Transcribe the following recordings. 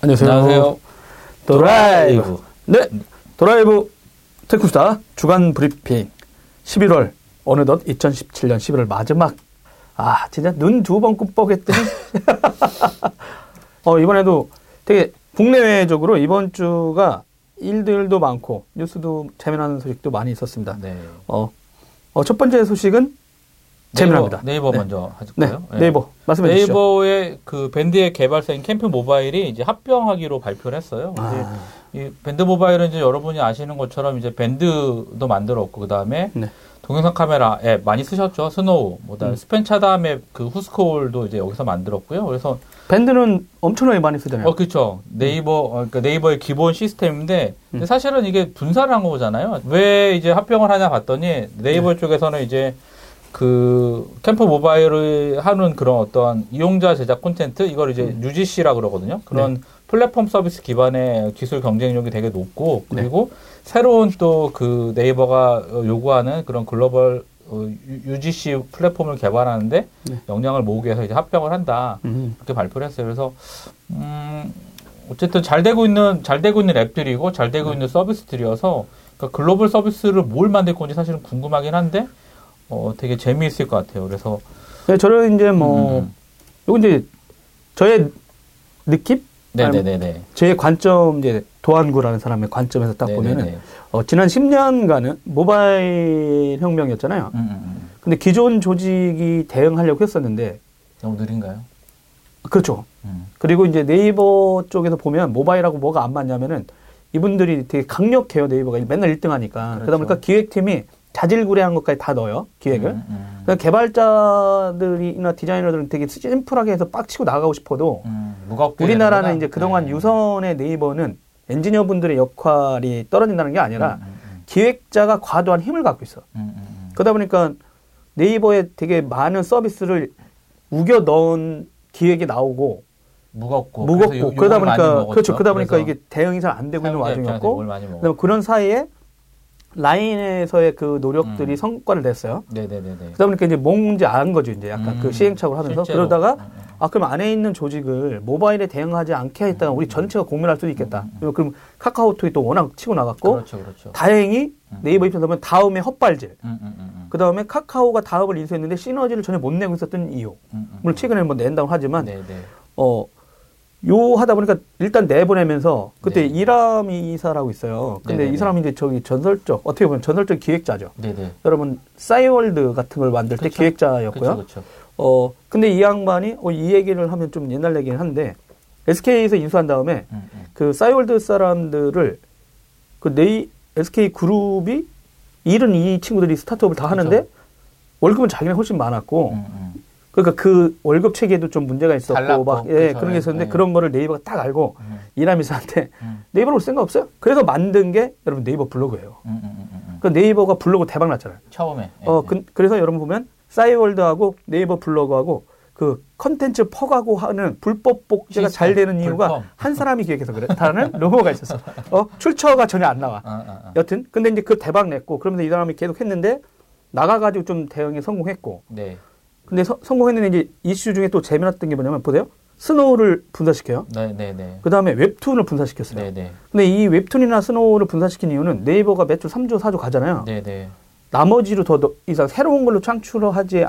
안녕하세요. 안녕하세요. 드라이브. 네, 드라이브 테크수다 주간 브리핑 11월 어느덧 2017년 11월 마지막. 아, 진짜 눈 두 번 끔뻑했더니. 어, 이번에도 되게 국내외적으로 이번 주가 일들도 많고 뉴스도 재미나는 소식도 많이 있었습니다. 네. 어, 어, 첫 번째 소식은 재미납니다. 네이버, 네이버 네. 먼저 네, 하실까요? 네이버 말씀해 주시죠. 네이버의 그 밴드의 개발사인 캠프 모바일이 이제 합병하기로 발표를 했어요. 아, 이 밴드 모바일은 이제 여러분이 아시는 것처럼 이제 밴드도 만들었고 그 다음에 네. 동영상 카메라 앱 많이 쓰셨죠. 스노우, 뭐다 음. 스팸 차단 앱 그 후스콜도 이제 여기서 만들었고요. 그래서 밴드는 엄청나게 많이 쓰잖아요. 어 그렇죠. 네이버 어, 그러니까 네이버의 기본 시스템인데 근데 음. 사실은 이게 분사를 한 거잖아요. 왜 이제 합병을 하냐 봤더니 네이버 네. 쪽에서는 이제 그 캠프 모바일을 하는 그런 어떤 이용자 제작 콘텐츠 이걸 이제 음. UGC라 그러거든요. 그런 플랫폼 서비스 기반의 기술 경쟁력이 되게 높고 네. 그리고 새로운 또 그 네이버가 어, 요구하는 그런 글로벌 어, 유- UGC 플랫폼을 개발하는데 네. 역량을 모으기 위해서 이제 합병을 한다. 음. 그렇게 발표를 했어요. 그래서 음, 어쨌든 잘 되고 있는 잘 되고 있는 앱들이고 잘 되고 있는 서비스들이어서 그러니까 글로벌 서비스를 뭘 만들 건지 사실은 궁금하긴 한데 어, 되게 재미있을 것 같아요. 그래서 네, 저는 이제 뭐, 음, 요거 이제 저의 느낌? 네네네네. 제 관점, 이제 도안구라는 사람의 관점에서 딱 보면은, 네네네. 어, 지난 10년간은 모바일 혁명이었잖아요. 음, 음, 음. 근데 기존 조직이 대응하려고 했었는데, 너무 느린가요? 그렇죠. 음. 그리고 이제 네이버 쪽에서 보면 모바일하고 뭐가 안 맞냐면은 이분들이 되게 강력해요, 네이버가. 맨날 1등 하니까. 그렇죠. 그러다 보니까 기획팀이 자질구레한 것까지 다 넣어요, 기획을. 음, 음. 그러니까 개발자들이나 디자이너들은 되게 심플하게 해서 빡치고 나가고 싶어도 음, 우리나라는. 이제 그동안 네. 유선의 네이버는 엔지니어 분들의 역할이 떨어진다는 게 아니라 음, 음, 기획자가 과도한 힘을 갖고 있어. 그러다 보니까 네이버에 되게 많은 서비스를 우겨 넣은 기획이 나오고 무겁고 무겁고 그러다 보니까. 그렇죠. 그러다 보니까 이게 대응이 잘 안 되고 있는 와중이었고 그런 사이에 라인에서의 그 노력들이 음. 성과를 냈어요. 네네네네. 그러다 보니까 이제 뭔지 안 거죠. 이제 약간 음, 그 시행착오를 하면서 실제로. 그러다가 음, 음. 아 그럼 안에 있는 조직을 모바일에 대응하지 않게 했다가 우리 전체가 공멸할 수도 있겠다. 음, 그럼 카카오톡이 또 워낙 치고 나갔고 그렇죠, 그렇죠. 다행히 음. 네이버 입장에서 보면 다음에 헛발질. 음, 음, 음, 음. 그 다음에 카카오가 다음을 인수했는데 시너지를 전혀 못 내고 있었던 이유. 음, 음, 물론 최근에 뭐 낸다고 하지만 네네. 어. 요 하다 보니까 일단 내보내면서 그때 네. 이람이 이사라고 있어요. 근데 네네네. 이 사람이 이제 저기 전설적 어떻게 보면 전설적 기획자죠. 네네. 여러분 싸이월드 같은 걸 만들 때 그쵸. 기획자였고요. 그렇죠, 그렇죠. 어, 근데 이 양반이, 어, 이 얘기를 하면 좀 옛날 얘기긴 한데, SK에서 인수한 다음에, 음, 음. 그 싸이월드 사람들을, 그 네이, SK 그룹이, 일은 이 친구들이 스타트업을 다 하는데, 그쵸. 월급은 자기네 훨씬 많았고, 음, 음. 그러니까 그 월급 체계도 좀 문제가 있었고, 달랐고, 막, 예, 그쵸. 그런 게 있었는데, 네. 그런 거를 네이버가 딱 알고, 음, 이라미스한테, 음, 네이버로 올 생각 없어요? 그래서 만든 게, 여러분 네이버 블로그예요. 음, 음, 음, 음. 그 네이버가 블로그 대박 났잖아요. 처음에. 어, 예, 그, 래서 여러분 보면 싸이월드하고 네이버 블로그하고 그 컨텐츠 퍼가고 하는 불법 복제가 잘 되는 이유가 불법. 한 사람이 기획해서 그렇다는 루머가 있었어. 어, 출처가 전혀 안 나와. 아, 아, 아. 여튼 근데 이제 그 대박 냈고 그러면서 이 사람이 계속 했는데 나가가지고 좀 대응에 성공했고 네. 근데 서- 성공했는데 이제 이슈 중에 또 재미났던 게 뭐냐면 보세요. 스노우를 분사시켜요. 네, 네, 네. 그 다음에 웹툰을 분사시켰어요. 네, 네. 근데 이 웹툰이나 스노우를 분사시킨 이유는 네이버가 매출 3조, 4조 가잖아요. 네, 네. 나머지로 더더 이상 새로운 걸로 창출하지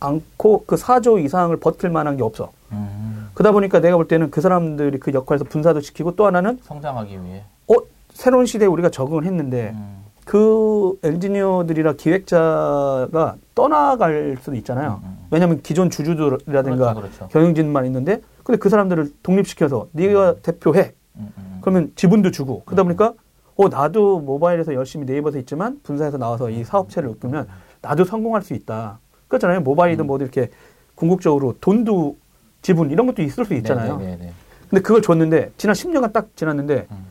않고 그 4조 이상을 버틸 만한 게 없어. 음, 그러다 보니까 내가 볼 때는 그 사람들이 그 역할에서 분사도 시키고 또 하나는 성장하기 위해. 어 새로운 시대에 우리가 적응을 했는데 음, 그 엔지니어들이나 기획자가 떠나갈 수도 있잖아요. 음, 음. 왜냐하면 기존 주주들이라든가 그렇죠, 그렇죠. 경영진만 있는데 근데 그 사람들을 독립시켜서 네가 대표해 음, 음. 그러면 지분도 주고 그러다 보니까 어 나도 모바일에서 열심히 네이버에서 있지만 분사해서 나와서 이 사업체를 이끌면 나도 성공할 수 있다. 그렇잖아요. 모바일이든 음. 뭐든 이렇게 궁극적으로 돈도 지분 이런 것도 있을 수 있잖아요. 네, 네, 네, 네. 근데 그걸 줬는데 지난 10년간 딱 지났는데 음.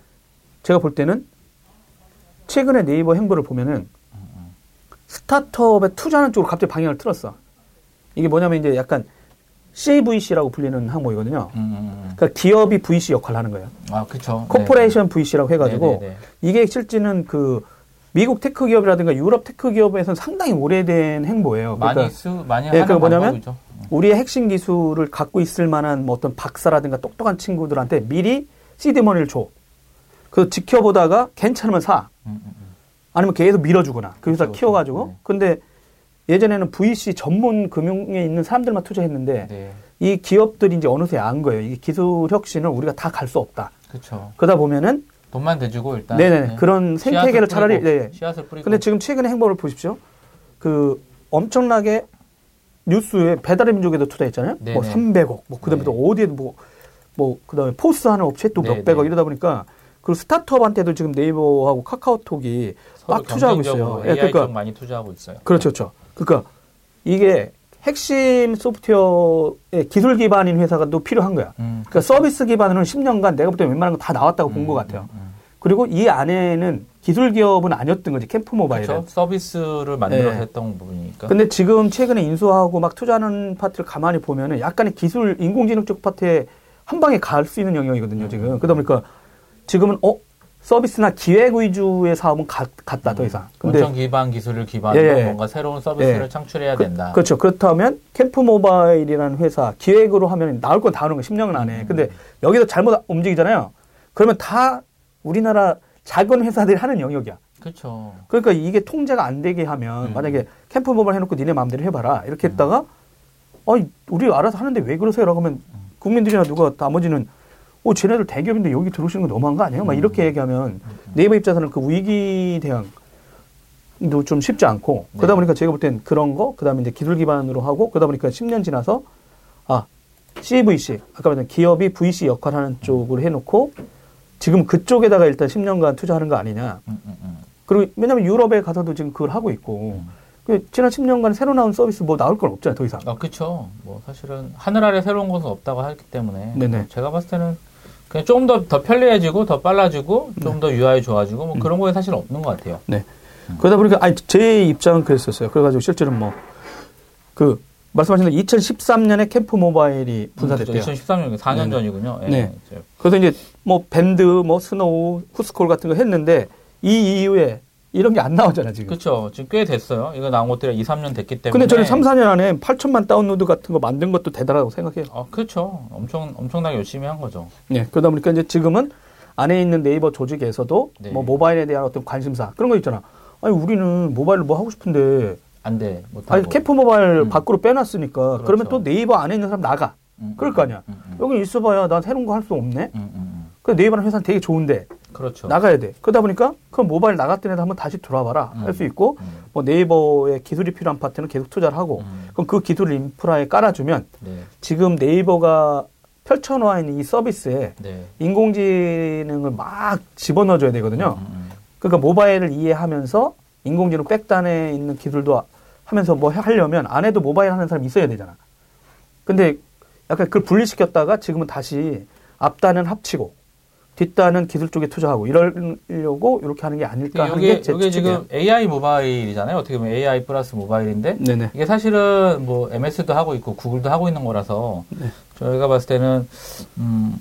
제가 볼 때는 최근에 네이버 행보를 보면은 스타트업에 투자하는 쪽으로 갑자기 방향을 틀었어. 이게 뭐냐면 이제 약간 CVC라고 불리는 항목이거든요. 음, 음, 음. 그러니까 기업이 VC 역할을 하는 거예요. 아, 그쵸. corporation VC라고 해가지고 네, 네, 네. 이게 실제는 그 미국 테크 기업이라든가 유럽 테크 기업에서는 상당히 오래된 행보예요. 많이 그러니까 쓰, 많이 예, 하는 뭐냐면 방법이죠. 우리의 핵심 기술을 갖고 있을 만한 뭐 어떤 박사라든가 똑똑한 친구들한테 미리 시드머니를 줘. 그 지켜보다가 괜찮으면 사. 음, 음, 음. 아니면 계속 밀어주거나 그 회사 그렇죠, 키워가지고. 네. 근데 예전에는 VC 전문 금융에 있는 사람들만 투자했는데 네. 이 기업들이 이제 어느새 안 거예요. 이게 기술 혁신을 우리가 다 갈 수 없다. 그렇죠. 그러다 보면은 돈만 대주고 일단 네네 네. 그런 생태계를 차라리 네. 씨앗을 뿌리고 근데 지금 최근의 행보를 보십시오. 그 엄청나게 뉴스에 배달의 민족에도 투자했잖아요. 뭐 네네. 300억, 뭐 그다음에 네. 또 어디에도 뭐, 뭐 그다음에 포스 하는 업체 또 네네. 몇백억 이러다 보니까 그 스타트업한테도 지금 네이버하고 카카오톡이 막 투자하고 있어요. 예, 그러니까 쪽 많이 투자하고 있어요. 그렇죠, 그렇죠. 그러니까 이게 핵심 소프트웨어의 기술 기반인 회사가 또 필요한 거야. 음, 그러니까 서비스 기반으로는 10년간 내가 볼 때 웬만한 거 다 나왔다고 본것 같아요. 음, 음. 그리고 이 안에는 기술 기업은 아니었던 거지 캠프 모바일은. 그렇죠. 서비스를 만들어서 네. 했던 부분이니까. 근데 지금 최근에 인수하고 막 투자하는 파트를 가만히 보면은 약간의 기술 인공지능 쪽 파트에 한 방에 갈 수 있는 영역이거든요, 음. 지금. 그러다 보니까 지금은 어 서비스나 기획 위주의 사업은 가- 갔다 더 이상. 근데 원천 기반 기술을 기반으로 예, 예. 뭔가 새로운 서비스를 예. 창출해야 그, 된다. 그렇죠. 그렇다면 캠프 모바일이라는 회사 기획으로 하면 나올 건다 하는 거 10년은 안 음. 해. 근데 여기서 잘못 움직이잖아요. 그러면 다 우리나라 작은 회사들이 하는 영역이야. 그렇죠. 그러니까 이게 통제가 안 되게 하면 음. 만약에 캠프 모바일 해놓고 니네 마음대로 해봐라 이렇게 했다가 어이 우리 알아서 하는데 왜 그러세요라고 하면 국민들이나 누가 나머지는 어 쟤네들 대기업인데 여기 들어오시는 거 너무한 거 아니에요? 막 음. 이렇게 얘기하면 네이버 입장에서는 그 위기 대응 도 좀 쉽지 않고 네. 그러다 보니까 제가 볼 땐 그런 거 그다음에 이제 기술 기반으로 하고 그러다 보니까 10년 지나서 아 CVC 아까 말했던 기업이 VC 역할하는 쪽으로 해놓고 지금 그쪽에다가 일단 10년간 투자하는 거 아니냐 음, 음, 음. 그리고 왜냐면 유럽에 가서도 지금 그걸 하고 있고 음. 그 지난 10년간 새로 나온 서비스 뭐 나올 건 없잖아요 더 이상 아, 그렇죠. 뭐 사실은 하늘 아래 새로운 것은 없다고 하기 때문에 네네. 뭐 제가 봤을 때는 그냥 조금 더 더 편리해지고 더 빨라지고 좀 네. 더 UI 좋아지고 음. 뭐 그런 거에 사실 없는 것 같아요. 그러다 보니까 아니 제 입장은 그랬었어요 그래가지고 실제로는 뭐그 말씀하신 대로 2013년에 캠프모바일이 분사됐대요 2013년 4년 네네. 전이군요. 예, 네. 그래서 이제 뭐 밴드 뭐 스노우 후스콜 같은 거 했는데 이 이후에 이런 게 안 나오잖아 지금 그렇죠. 지금 꽤 됐어요. 이거 나온 것들이 2, 3년 됐기 때문에. 근데 저는 3, 4년 안에 8천만 다운로드 같은 거 만든 것도 대단하다고 생각해요 아, 그렇죠. 엄청 엄청나게 열심히 한 거죠. 네, 그러다 보니까 이제 지금은 안에 있는 네이버 조직에서도 네. 뭐 모바일에 대한 어떤 관심사 그런 거 있잖아. 아니 우리는 모바일로 뭐 하고 싶은데 안 돼. 못 아니. 캠프 모바일 음. 밖으로 빼놨으니까 그렇죠. 그러면또 네이버 안에 있는 사람 나가. 음, 그럴 거 아니야. 음, 음, 여기 있어봐야 난 새로운 거 할 수 없네. 음, 음, 음. 그 네이버는 회사는 되게 좋은데 그렇죠. 나가야 돼. 그러다 보니까 그럼 모바일 나갔던 애들 한번 다시 돌아봐라 음. 할수 있고 음, 뭐 네이버의 기술이 필요한 파트는 계속 투자를 하고 음. 그럼 그 기술 인프라에 깔아주면 네. 지금 네이버가 펼쳐놓아 있는 이 서비스에 네. 인공지능을 막 집어넣어줘야 되거든요. 음, 음. 그러니까 모바일을 이해하면서 인공지능 백단에 있는 기술도 하면서 뭐 하려면 안에도 모바일 하는 사람이 있어야 되잖아. 근데 약간 그걸 분리시켰다가 지금은 다시 앞단은 합치고 뒷단은 기술 쪽에 투자하고 이러려고 이렇게 하는 게 아닐까 하는 이게 게제 이게. 지금 AI 모바일이잖아요. 어떻게 보면 AI 플러스 모바일인데 네네. 이게 사실은 뭐 MS도 하고 있고 구글도 하고 있는 거라서 네. 저희가 봤을 때는 음,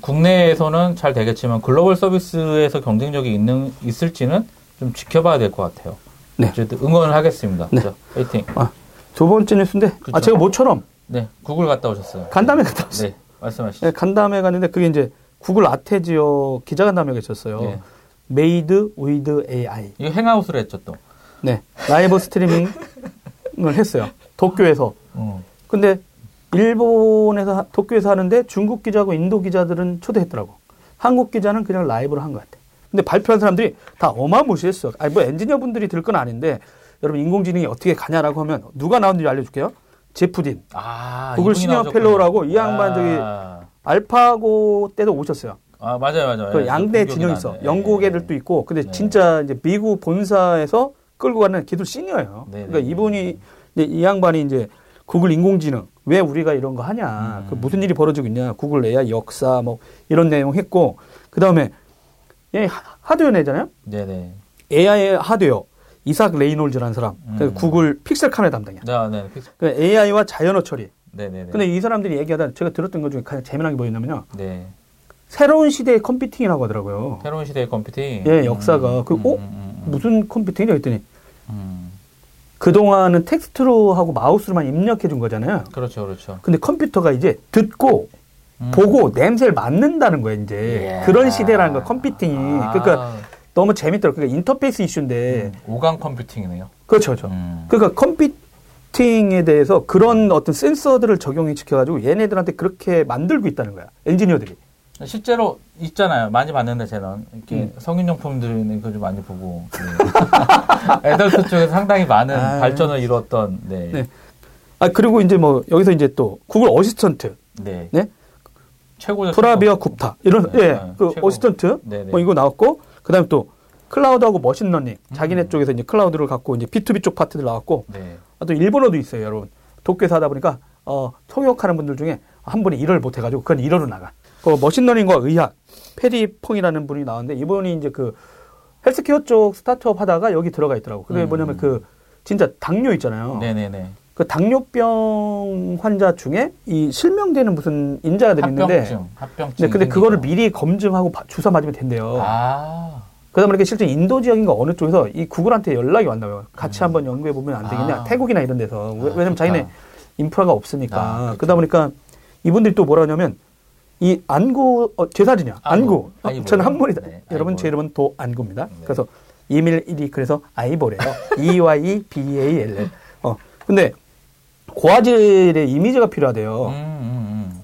국내에서는 잘 되겠지만 글로벌 서비스에서 경쟁력이 있는 있을지는 좀 지켜봐야 될 것 같아요. 네. 어쨌든 응원을 하겠습니다. 네. 자, 화이팅. 두 번째 뉴스인데 아 그쵸. 제가 모처럼 네, 구글 갔다 오셨어요. 간담회 갔다 왔어요. 네, 말씀하시죠. 네, 간담회 갔는데 그게 이제 구글 아태지역 기자간담회가 있었어요. 네. Made with AI. 이거 행아웃을 했죠 또. 네. live streaming을 했어요. 도쿄에서. 어. 근데 일본에서 하- 도쿄에서 하는데 중국 기자하고 인도 기자들은 초대했더라고. 한국 기자는 그냥 라이브로 한 것 같아. 근데 발표한 사람들이 다 어마무시했어. 아니 뭐 엔지니어 분들이 들 건 아닌데 여러분 인공지능이 어떻게 가냐라고 하면 누가 나왔는지 알려줄게요. 제프 딘 아, 구글 senior. fellow라고 이 양반 저기 아, 알파고 때도 오셨어요. 아, 맞아요, 맞아요. 그 예, 양대 기억이 진영. 있어. 예, 영국 예. 애들도 있고, 근데 네. 진짜 이제 미국 본사에서 끌고 가는 기술 senior예요. 네, 그러니까 네, 이분이 이 양반이 이제 구글 인공지능 왜 우리가 이런 거 하냐, 음. 그 무슨 일이 벌어지고 있냐, 구글 AI 역사 뭐 이런 내용 했고, 그 다음에 얘 하- 하드웨어 내잖아요. 네네. AI 하드웨어 이삭 레이놀즈라는 사람, 그 음. 구글 픽셀 카메라 담당이야. 네, 네. 픽스- 그 AI와 자연어 처리. 네네네. 근데 이 사람들이 얘기하다 제가 들었던 것 중에 가장 재미난 게 뭐였냐면요. 네. 새로운 시대의 컴퓨팅이라고 하더라고요. 새로운 시대의 컴퓨팅. 예, 역사가. 그, 어? 무슨 컴퓨팅이냐 했더니 음. 그동안은 텍스트로 하고 마우스로만 입력해 준 거잖아요. 그렇죠, 그렇죠. 근데 컴퓨터가 이제 듣고 음. 보고 냄새를 맡는다는 거예요, 이제. 예. 그런 시대라는 거야, 컴퓨팅이. 아. 그러니까 너무 재밌더라고요. 그러니까 인터페이스 이슈인데. 음, 오감 컴퓨팅이네요. 그렇죠, 그렇죠. 음. 그러니까 컴퓨팅에 대해서 그런 어떤 센서들을 적용해 시켜가지고 얘네들한테 그렇게 만들고 있다는 거야. 엔지니어들이. 실제로 있잖아요. 많이 봤는데 저는 이렇게 음. 성인용품들은 그걸 좀 많이 보고 네. adult 쪽에서 상당히 많은 아. 발전을 이뤘던 네. 네. 아, 그리고 이제 뭐, 여기서 이제 또, 구글 어시스턴트, 네. 네? 최고죠. 프라바. 굽타, 이런, 네, 예, 네, 그 최고. 어시스턴트, 네, 네. 뭐 이거 나왔고, 그 다음에 또, 클라우드하고 machine learning, 자기네 음. 쪽에서 이제 클라우드를 갖고 이제 B2B 쪽 파트들 나왔고, 네. 아, 또 일본어도 있어요, 여러분. 도쿄에서 하다 보니까, 어, 통역하는 분들 중에 한 분이 일어를 못해가지고, 그건 일어로 나가. 그 machine learning과 의학, 페리 펑이라는 분이 나왔는데, 이분이 이제 그 헬스케어 쪽 스타트업 하다가 여기 들어가 있더라고. 그게 음. 뭐냐면 그, 진짜 당뇨 있잖아요. 네네네. 그 당뇨병 환자 중에 이 실명되는 무슨 인자들이 있는데, 합병증. 합병증. 네, 근데 그거를 생기죠. 미리 검증하고 바- 주사 맞으면 된대요. 아. 그러다 보니까 실제 인도 지역인가 어느 쪽에서 이 구글한테 연락이 왔나봐요. 같이 한번 연구해 보면 안 되겠냐. 아. 태국이나 이런 데서. 왜- 아, 왜냐면. 자기네 인프라가 없으니까. 아, 그쵸. 그러다 보니까 이분들이 또 뭐라 하냐면 이 안구, 어, 제 사진이야. 안구. 안구. 어, 아이볼. 저는 한문이다. 네, 여러분. 제 이름은 도안구입니다. 네. 그래서 이밀이 그래서 아이보래요. E-Y-B-A-L-L. 어, 근데 고화질의 이미지가 필요하대요. 음, 음,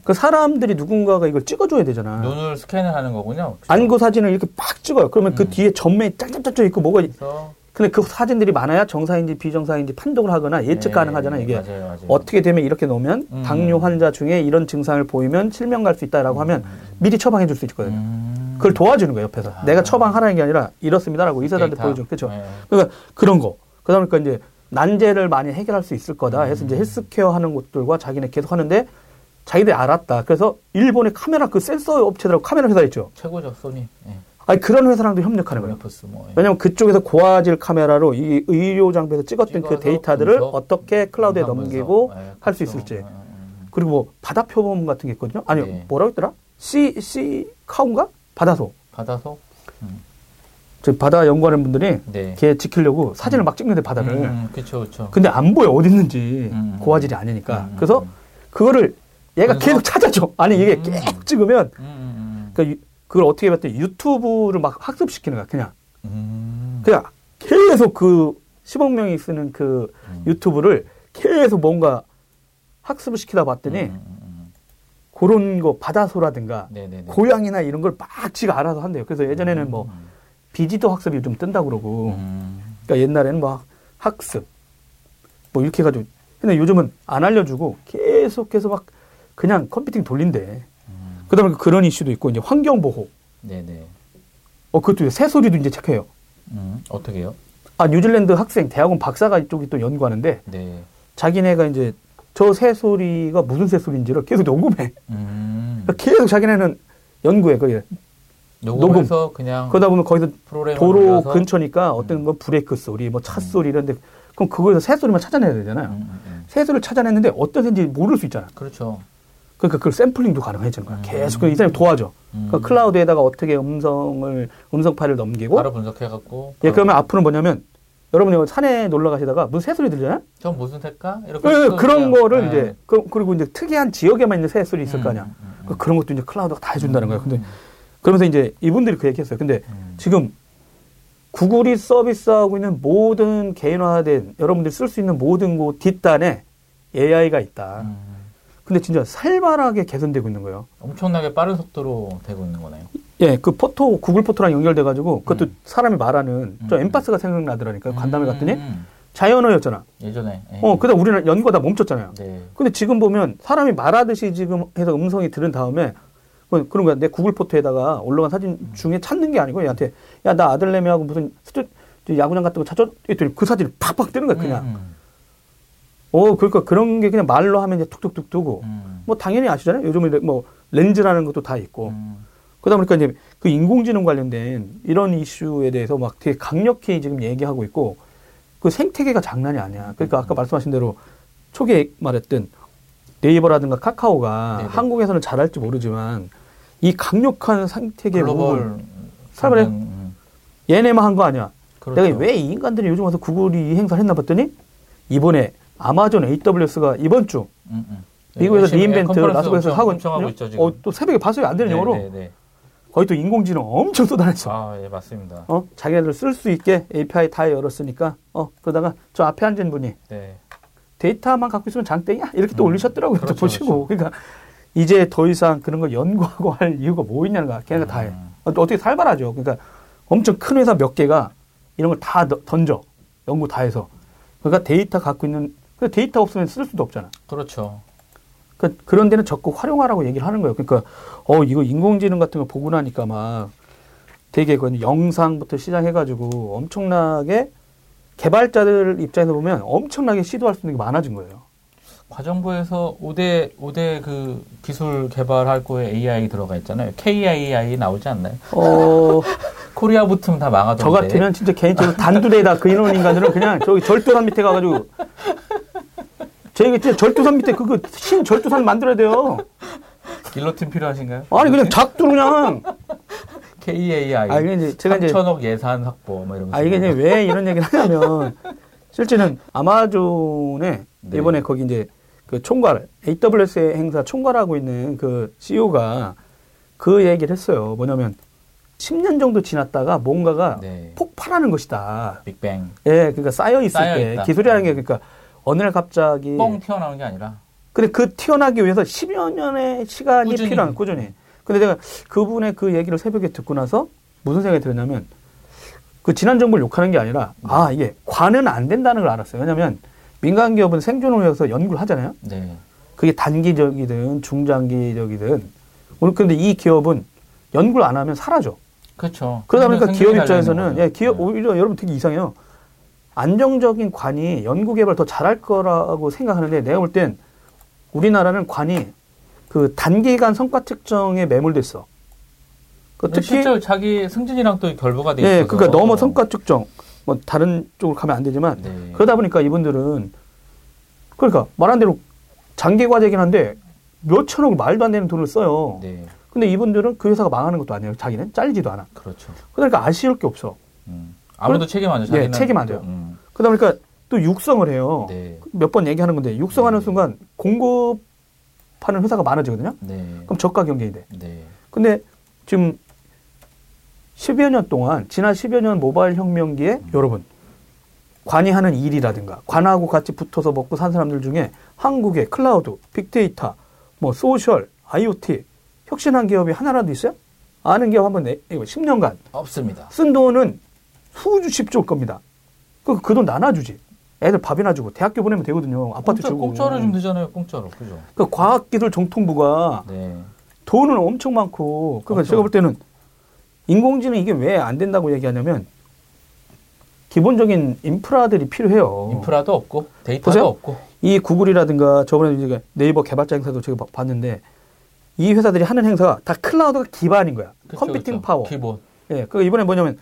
그 사람들이 누군가가 이걸 찍어줘야 되잖아. 음. 눈을 스캔을 하는 거군요. 그쵸? 안구 사진을 이렇게 팍 찍어요. 그러면 그 음. 뒤에 전면이 짤짤짤짤 있고 뭐가 있- 그래서 근데 그 사진들이 많아야 정상인지 비정상인지 판독을 하거나 예측 네, 가능하잖아 이게 맞아요, 맞아요. 어떻게 되면 이렇게 놓으면 음. 당뇨 환자 중에 이런 증상을 보이면 실명 갈 수 있다라고 하면 미리 처방해 줄 수 있거든요. 음. 그걸 도와주는 거예요 옆에서 아. 내가 처방하라는 게 아니라 이렇습니다라고 의사들한테. 보여주는 그렇죠. 네. 그러니까 그런 거. 그러다 보니까 이제 난제를 많이 해결할 수 있을 거다 해서 이제 헬스케어 하는 곳들과 자기네 계속 하는데 자기들이 알았다. 그래서 일본의 카메라 그 센서 업체들하고 카메라 회사 있죠. 최고죠, 소니. 네. 아니 그런 회사랑도 협력하는 거예요. 뭐. 예. 왜냐면 그쪽에서 고화질 카메라로 이 의료 장비에서 찍었던 그 데이터들을 분석, 어떻게 클라우드에 넘기고. 예, 할수 그렇죠. 있을지. 음, 음, 그리고 뭐 바다 표범 같은 게 있거든요. 아니 네. 뭐라고 했더라? C C 카운가? 바다소. 받아서. 저 바다 연구하는 분들이 네. 걔 지키려고 사진을 막 찍는데 바다를. 음, 그렇죠, 그렇죠. 근데 안 보여 어디 있는지 음, 고화질이 아니니까. 음, 그래서 음. 그거를 얘가? 계속 찾아줘. 아니 이게 음. 계속 찍으면 음, 음, 그 유- 그걸 어떻게 봤더니 유튜브를 막 학습시키는 거야. 그냥 음. 그냥 계속 그 10억 명이 쓰는 그 음. 유튜브를 계속 뭔가 학습을 시키다 봤더니. 그런 거 바다소라든가 네네네. 고양이나 이런 걸 막 지가 알아서 한대요. 그래서 예전에는 뭐 비지도 학습이 좀 뜬다고 그러고 음. 그러니까 옛날에는 막 학습 뭐 이렇게 해가지고 근데 요즘은 안 알려주고 계속해서 막 그냥 컴퓨팅 돌린대. 음. 그다음에 그런 이슈도 있고 이제 환경 보호. 네네. 어 그것도 새소리도 이제 체크해요. 음. 어떻게 해요? 아 뉴질랜드 학생 대학원 박사가 이쪽이 또 연구하는데 네. 자기네가 이제 저 새소리가 무슨 새소리인지를 계속 녹음해. 음. 그러니까 계속 자기네는 연구해. 거기 녹음해서 그냥 그러다 보면 거기서 도로 돌려서 근처니까 어떤 뭐 브레이크 소리, 뭐 차 소리 이런데 그럼 그거에서 새소리만 찾아내야 되잖아요. 음, 음, 음. 새소리를 찾아냈는데 어떤 새인지 모를 수 있잖아. 그렇죠. 그러니까 그걸 샘플링도 가능해지는 거야. 음. 계속 그이 사람이 도와줘. 음. 그 클라우드에다가 어떻게 음성을 음성 파일을 넘기고 바로 분석해갖고. 예 바로 그러면 앞으로는 뭐냐면 여러분이 산에 놀러 가시다가 무슨 새소리 들리잖아요? 전 무슨 색깔? 이렇게. 예, 예, 쓰면 그런 거를 네. 이제 그, 그리고 이제 특이한 지역에만 있는 새소리 있을 거 아니야. 음, 음, 음. 그 그런 것도 이제 클라우드가 다 해준다는 거야. 근데 그러면서 이제 이분들이 그 얘기했어요. 근데 음. 지금 구글이 서비스하고 있는 모든 개인화된 여러분들이 쓸 수 있는 모든 곳 뒷단에 AI가 있다. 음. 근데 진짜 살벌하게 개선되고 있는 거예요. 엄청나게 빠른 속도로 되고 있는 거네요. 예, 그 포토 구글 포토랑 연결돼 가지고 그것도 음. 사람이 말하는 저 음. 엠파스가 생각나더라니까 간담회 갔더니 음. 자연어였잖아. 예전에. 예. 어, 그다음 우리는 연구가 다 멈췄잖아요. 네. 근데 지금 보면 사람이 말하듯이 지금 해서 음성이 들은 다음에 그- 그런 거야. 내 구글 포토에다가 올라간 사진 중에 찾는 게 아니고 얘한테 야 나 아들내미하고 무슨 야구장 같은 거 찾아 했더니 그 사진이 팍팍 뜨는 거야 그냥. 음, 어 그러니까 그런 게 그냥 말로 하면 이제 툭툭툭 뜨고 음. 뭐 당연히 아시잖아요. 요즘에 뭐 렌즈라는 것도 다 있고 음. 그러다 보니까 이제 그 인공지능 관련된 이런 이슈에 대해서 막 되게 강력히 지금 얘기하고 있고 그 생태계가 장난이 아니야. 그러니까 아까 말씀하신 대로 초기에 말했던 네이버라든가 카카오가 네네. 한국에서는 잘할지 모르지만 이 강력한 생태계 부분 살벌해. 음, 얘네만 한 거 아니야. 그렇죠. 내가 왜 이 인간들이 요즘 와서 구글이 이 행사를 했나 봤더니 이번에 아마존 AWS가 이번 주 음, 음. 미국에서 열심히 리인벤트 엄청- 하고 하고. 있죠, 지금. 어, 또 새벽에 봤어요. 안 되는 영어로. 네, 네, 네. 거기 또 인공지능 엄청 쏟아냈어. 아, 예, 맞습니다. 어, 자기네들 쓸 수 있게 API 다 열었으니까, 어, 그러다가 저 앞에 앉은 분이 네. 데이터만 갖고 있으면 장땡이야? 이렇게 또 음, 올리셨더라고요. 또 그렇죠, 보시고. 그러니까 이제 더 이상 그런 거 연구하고 할 이유가 뭐 있냐는 거야. 걔네가 다 해. 음. 어, 또 어떻게 살벌하죠. 그러니까 엄청 큰 회사 몇 개가 이런 걸 다 던져. 연구 다 해서. 그러니까 데이터 갖고 있는, 그 데이터 없으면 쓸 수도 없잖아. 그렇죠. 그 그런 데는 적극 활용하라고 얘기를 하는 거예요. 그러니까 어 이거 인공지능 같은 거 보고 나니까 막 되게 그 영상부터 시작해가지고 엄청나게 개발자들 입장에서 보면 엄청나게 시도할 수 있는 게 많아진 거예요. 과정부에서 5대 5대 그 기술 개발할 거에 AI 들어가 있잖아요. KIAI 나오지 않나요? 어, 코리아 붙으면 다 망하던데. 저 같으면 진짜 개인적으로 단두대에다 그 이런 인간들은 그냥 저기 절도산 밑에 가가지고 저희가 진짜 절도산 밑에 그거 신 절도산 만들어야 돼요. 길로틴 필요하신가요? 아니 그냥 작두로 그냥. KIAI. 아 이게 이제 제가 이제 3천억 예산 확보 뭐 이러면서. 아, 이게 이제 왜 이런 얘기를 하냐면, 실제는 아마존에 네. 이번에 거기 이제 그 총괄, AWS 행사 총괄하고 있는 그 CEO가 그 얘기를 했어요. 뭐냐면, 10년 정도 지났다가 뭔가가 네. 폭발하는 것이다. 빅뱅. 예, 그러니까 쌓여 있을 쌓여 때, 있다. 기술이라는 게 그러니까 어느 날 갑자기. 뻥 튀어나오는 게 아니라. 근데 그 튀어나기 위해서 10여 년의 시간이 꾸준히. 필요한, 꾸준히. 근데 내가 그분의 그 얘기를 새벽에 듣고 나서 무슨 생각이 들었냐면, 그 지난 정부를 욕하는 게 아니라, 아, 이게 관은 안 된다는 걸 알았어요. 왜냐면 민간 기업은 생존을 위해서 연구를 하잖아요. 네. 그게 단기적이든 중장기적이든. 오늘 근데 이 기업은 연구를 안 하면 사라져. 그렇죠. 그러다 보니까 기업 입장에서는. 예, 기업, 네. 오히려 여러분 되게 이상해요. 안정적인 관이 연구 개발 더 잘할 거라고 생각하는데 내가 볼 땐 우리나라는 관이 그 단기간 성과 측정에 매몰됐어. 그 특히 실제 자기 승진이랑 또 결부가 돼 예, 있어서. 그러니까 너무 성과 측정 뭐 다른 쪽으로 가면 안 되지만 네. 그러다 보니까 이분들은 그러니까 말한 대로 장기 과제긴 한데 몇 천억 말도 안 되는 돈을 써요. 네. 근데 이분들은 그 회사가 망하는 것도 아니에요. 자기는 잘리지도 않아. 그렇죠. 그러니까 아쉬울 게 없어. 음. 아무도 책임 안 져. 예, 책임 안 또, 져요. 음. 그러다 보니까 또 육성을 해요. 네. 몇번 얘기하는 건데 육성하는 네. 순간 공급하는 회사가 많아지거든요. 네. 그럼 저가 경쟁이 돼. 네. 근데 지금 10여 년 동안 지난 10여 년 모바일 혁명기에 여러분 관이 하는 일이라든가 관하고 같이 붙어서 먹고 산 사람들 중에 한국의 클라우드, 빅데이터, 뭐 소셜, IoT 혁신한 기업이 하나라도 있어요? 아는 기업 한번 내, 이거 10년간 없습니다. 쓴 돈은 수주 십조일 겁니다. 그 돈 나눠주지. 애들 밥이나 주고 대학교 보내면 되거든요. 아파트 공짜, 주고. 공짜로 좀 되잖아요. 공짜로. 그죠? 그 과학기술정통부가 네. 돈은 엄청 많고, 그러니까 엄청. 제가 볼 때는 인공지능 이게 왜 안 된다고 얘기하냐면 기본적인 인프라들이 필요해요. 인프라도 없고 데이터도 보세요. 없고. 이 구글이라든가 저번에 이제 네이버 개발자 행사도 제가 봐- 봤는데 이 회사들이 하는 행사가 다 클라우드가 기반인 거야. 그쵸, 컴퓨팅 그쵸. 파워. 기본. 예, 그 이번에 뭐냐면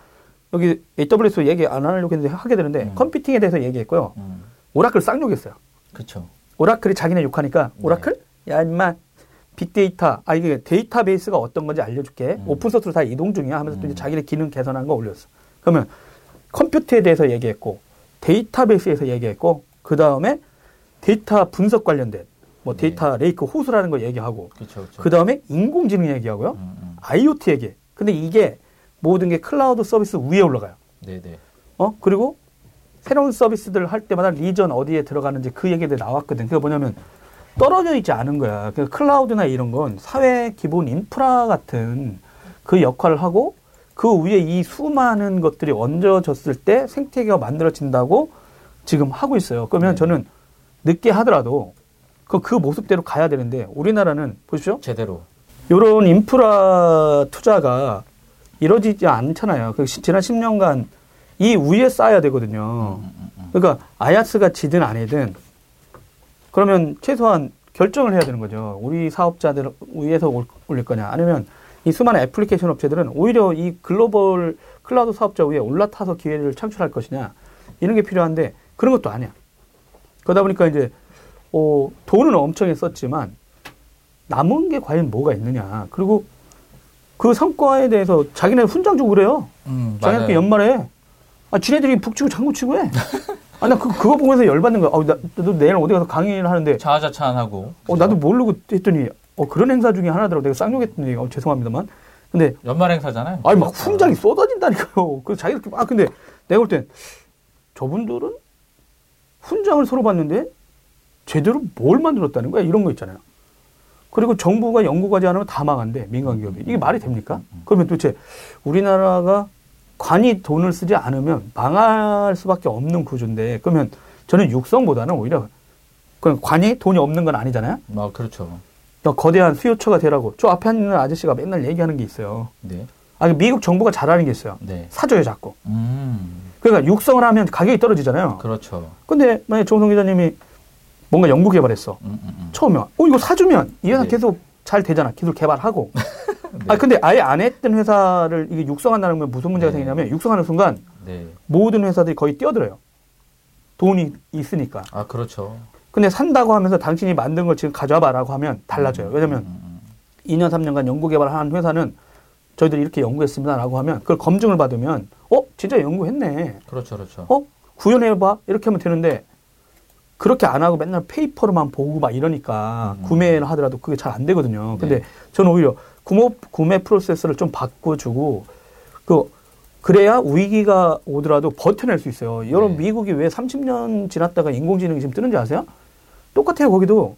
여기 AWS 얘기 안 하려고 했는데 하게 되는데 음. 컴퓨팅에 대해서 얘기했고요. 음. 오라클 쌍욕했어요. 그렇죠. 오라클이 자기네 욕하니까 네. 오라클? 야 임마 빅데이터 아 이게 데이터베이스가 어떤 건지 알려줄게 음. open source로 다 이동 중이야 하면서 또 음. 이제 자기네 기능 개선한 거 올렸어 그러면 컴퓨터에 대해서 얘기했고 데이터베이스에서 얘기했고 그 다음에 데이터 분석 관련된 뭐 네. data lake 호수라는 거 얘기하고. 그 다음에 인공지능 얘기하고요 음, 음. IoT 얘기 근데 이게 모든 게 클라우드 서비스 위에 올라가요 네, 네. 어 그리고 새로운 서비스들 할 때마다 region 어디에 들어가는지 그 얘기들이 나왔거든. 그게 뭐냐면 떨어져 있지 않은 거야. 그 클라우드나 이런 건 사회 기본 인프라 같은 그 역할을 하고 그 위에 이 수많은 것들이 얹어졌을 때 생태계가 만들어진다고 지금 하고 있어요. 그러면 네. 저는 늦게 하더라도 그, 그 모습대로 가야 되는데 우리나라는 보십시오. 제대로. 요런 인프라 투자가 이루어지지 않잖아요. 그 시- 지난 10년간 이 위에 쌓아야 되거든요. 음, 음, 음. 그러니까 아야스가 지든 아니든 그러면 최소한 결정을 해야 되는 거죠. 우리 사업자들 위에서 올- 올릴 거냐 아니면 이 수많은 애플리케이션 업체들은 오히려 이 글로벌 클라우드 사업자 위에 올라타서 기회를 창출할 것이냐 이런 게 필요한데 그런 것도 아니야. 그러다 보니까 이제 어, 돈은 엄청 썼지만 남은 게 과연 뭐가 있느냐. 그리고 그 성과에 대해서 자기네 훈장 주고 그래요. 음, 맞아요. 연말에 아 지네들이 북치고 장구치고 해. 아, 나 그, 그거 보면서 열받는 거야. 어, 나, 너 내일 어디 가서 강의를 하는데, 자아자찬하고. 어, 나도 모르고 했더니, 어, 그런 행사 중에 하나더라고. 내가 쌍욕했더니, 어, 죄송합니다만. 근데, 연말 행사잖아요. 아니, 막 훈장이 쏟아진다니까요. 그 자기들, 아, 근데 내가 볼 땐, 저분들은 훈장을 서로 받는데, 제대로 뭘 만들었다는 거야? 이런 거 있잖아요. 그리고 정부가 연구과제 안 하면 다 망한대, 민간 기업이. 이게 말이 됩니까? 그러면 도대체 우리나라가 관이 돈을 쓰지 않으면 망할 수밖에 없는 구조인데, 그러면 저는 육성보다는 오히려, 그냥 관이 돈이 없는 건 아니잖아요? 아, 그렇죠. 그러니까 거대한 수요처가 되라고. 저 앞에 있는 아저씨가 맨날 얘기하는 게 있어요. 네. 아, 미국 정부가 잘하는 게 있어요. 네. 사줘요, 자꾸. 음, 그러니까 육성을 하면 가격이 떨어지잖아요. 그렇죠. 근데 만약 에 정성 기자님이 뭔가 연구 개발했어. 음, 음, 음. 처음에, 어, 이거 사주면 이 회사 네. 계속 잘 되잖아. 기술 개발하고. 네. 아, 근데 아예 안 했던 회사를 이게 육성한다는 건 무슨 문제가 네. 생기냐면 육성하는 순간 네. 모든 회사들이 거의 뛰어들어요. 돈이 있으니까. 아, 그렇죠. 근데 산다고 하면서 당신이 만든 걸 지금 가져와봐라고 하면 달라져요. 왜냐면 음, 음, 2년, 3년간 연구 개발한 회사는 저희들이 이렇게 연구했습니다라고 하면 그걸 검증을 받으면 어? 진짜 연구했네. 음. 그렇죠, 그렇죠. 어? 구현해봐. 이렇게 하면 되는데 그렇게 안 하고 맨날 페이퍼로만 보고 막 이러니까 음. 구매를 하더라도 그게 잘 안 되거든요. 근데 네. 저는 오히려 구매, 구매 프로세스를 좀 바꿔주고 그 그래야 위기가 오더라도 버텨낼 수 있어요. 여러분 네. 미국이 왜 30년 지났다가 인공지능이 지금 뜨는지 아세요? 똑같아요. 거기도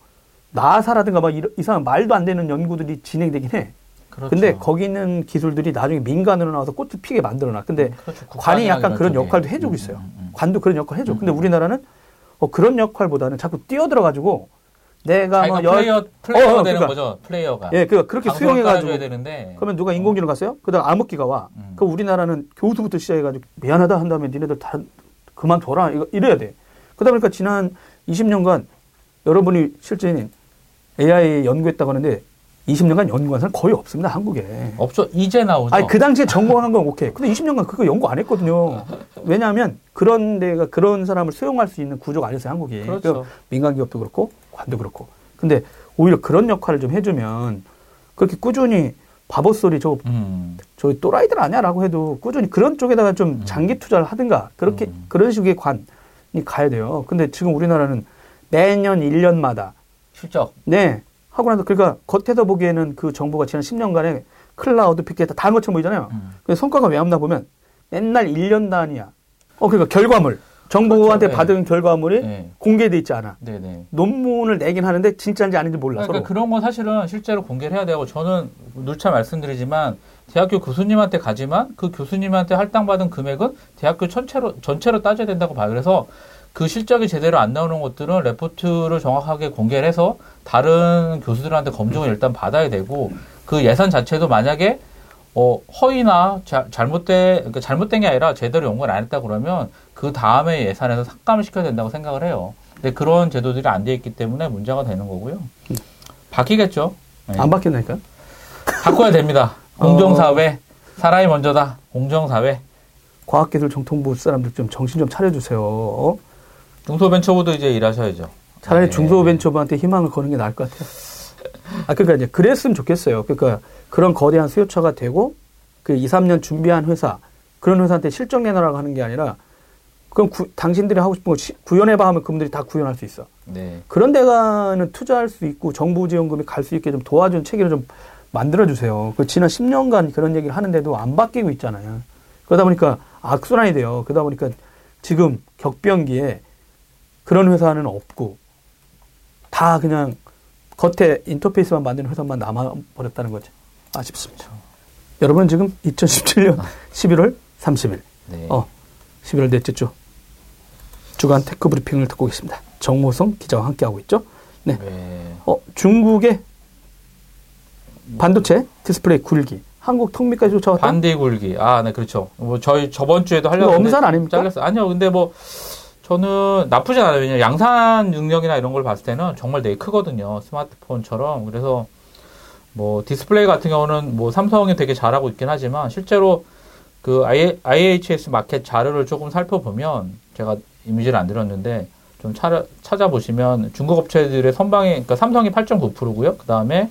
나사라든가 막 이런- 이상한 말도 안 되는 연구들이 진행되긴 해. 그렇죠. 근데 거기 있는 기술들이 나중에 민간으로 나와서 꽃을 피게 만들어놔. 근데 그렇죠. 관이 약간 그런 쪽에. 역할도 해주고 음, 있어요. 음, 음. 관도 그런 역할 해줘. 음, 근데 음. 우리나라는 어, 그런 역할보다는 자꾸 뛰어들어가지고 내가 뭐 열- 플레이어, 플레이어가 어, 어, 되는 그러니까. 거죠. 플레이어가. 예, 그 그렇게 수용해가지고 되는데. 그러면 누가 인공지능 갔어요? 그다음 암흑기가 와. 음. 그 우리나라는 교수부터 시작해가지고 미안하다 한 다음에 니네들 다 그만둬라 이거 이래야 돼. 그러다 보니까 지난 20년간 여러분이 실제 AI 연구했다고 하는데 20년간 연구한 사람 거의 없습니다 한국에. 없죠. 이제 나오죠. 아니 그 당시에 전공한 건 오케이. 근데 20년간 그거 연구 안 했거든요. 왜냐하면 그런 데가 그런 사람을 수용할 수 있는 구조가 아니었어요 한국이. 그렇죠. 민간 기업도 그렇고 관도 그렇고. 근데 오히려 그런 역할을 좀 해주면 그렇게 꾸준히 바보 소리 저 음. 저희 또라이들 아니야라고 해도 꾸준히 그런 쪽에다가 좀 음. 장기 투자를 하든가 그렇게 음. 그런 식의 관이 가야 돼요. 근데 지금 우리나라는 매년 1년마다 실적. 네 하고 나서 그러니까 겉에서 보기에는 그 정부가 지난 10년간에 클라우드 빅데이터 다 한 것처럼 보이잖아요. 음. 근데 성과가 왜 없나 보면 맨날 1년 단위야. 어 그러니까 결과물 정부한테 그렇죠. 네. 받은 결과물이 네. 공개돼 있지 않아. 네네. 논문을 내긴 하는데 진짜인지 아닌지 몰라 그러니까 서로. 그런 건 사실은 실제로 공개를 해야 되고 저는 누차 말씀드리지만 대학교 교수님한테 가지만 그 교수님한테 할당받은 금액은 대학교 전체로 전체로 따져야 된다고 봐요. 그래서 그 실적이 제대로 안 나오는 것들은 레포트를 정확하게 공개를 해서 다른 교수들한테 검증을 일단 받아야 되고 그 예산 자체도 만약에 어, 허위나 자- 잘못된 그러니까 잘못된 게 아니라 제대로 연구를 안 했다 그러면 그 다음에 예산에서 삭감을 시켜야 된다고 생각을 해요. 근데 그런 제도들이 안 돼 있기 때문에 문제가 되는 거고요. 바뀌겠죠. 네. 안 바뀐다니까요? 바꿔야 됩니다. 어. 공정사회 사람이 먼저다. 공정사회. 과학기술 정통부 사람들 좀 정신 좀 차려주세요. 어? 중소벤처부도 이제 일하셔야죠. 차라리 네. 중소벤처부한테 희망을 거는 게 나을 것 같아요. 아, 그러니까 이제 그랬으면 좋겠어요. 그러니까 그런 거대한 수요처가 되고 그 2, 3년 준비한 회사, 그런 회사한테 실적 내놔라고 하는 게 아니라 그럼 구- 당신들이 하고 싶은 거 시- 구현해봐 하면 그분들이 다 구현할 수 있어. 네. 그런 데가는 투자할 수 있고 정부 지원금이 갈 수 있게 좀 도와주는 체계를 좀 만들어주세요. 그 지난 10년간 그런 얘기를 하는데도 안 바뀌고 있잖아요. 그러다 보니까 악순환이 돼요. 그러다 보니까 지금 격변기에 그런 회사는 없고 다 그냥 겉에 인터페이스만 만드는 회사만 남아버렸다는 거죠. 아쉽습니다. 여러분 지금 2017년 11월 30일, 네. 어, 11월 넷째 주 주간 tech 브리핑을 듣고 계십니다. 정모성 기자와 함께하고 있죠. 네. 네. 어, 중국의 반도체 디스플레이 굴기. 한국 턱밑까지 쫓아왔다. 반대 굴기. 아, 네, 그렇죠. 뭐 저희 저번 주에도 하려고 엄산 아닙니까? 잘렸어요. 아니요. 근데 뭐 저는 나쁘지 않아요. 왜냐면 양산 능력이나 이런 걸 봤을 때는 정말 되게 크거든요. 스마트폰처럼. 그래서 뭐 디스플레이 같은 경우는 뭐 삼성이 되게 잘하고 있긴 하지만 실제로 그 IHS 마켓 자료를 조금 살펴보면 제가 이미지를 안 드렸는데 좀 찾아, 찾아보시면 중국 업체들의 선방이 그러니까 삼성이 8.9%고요. 그다음에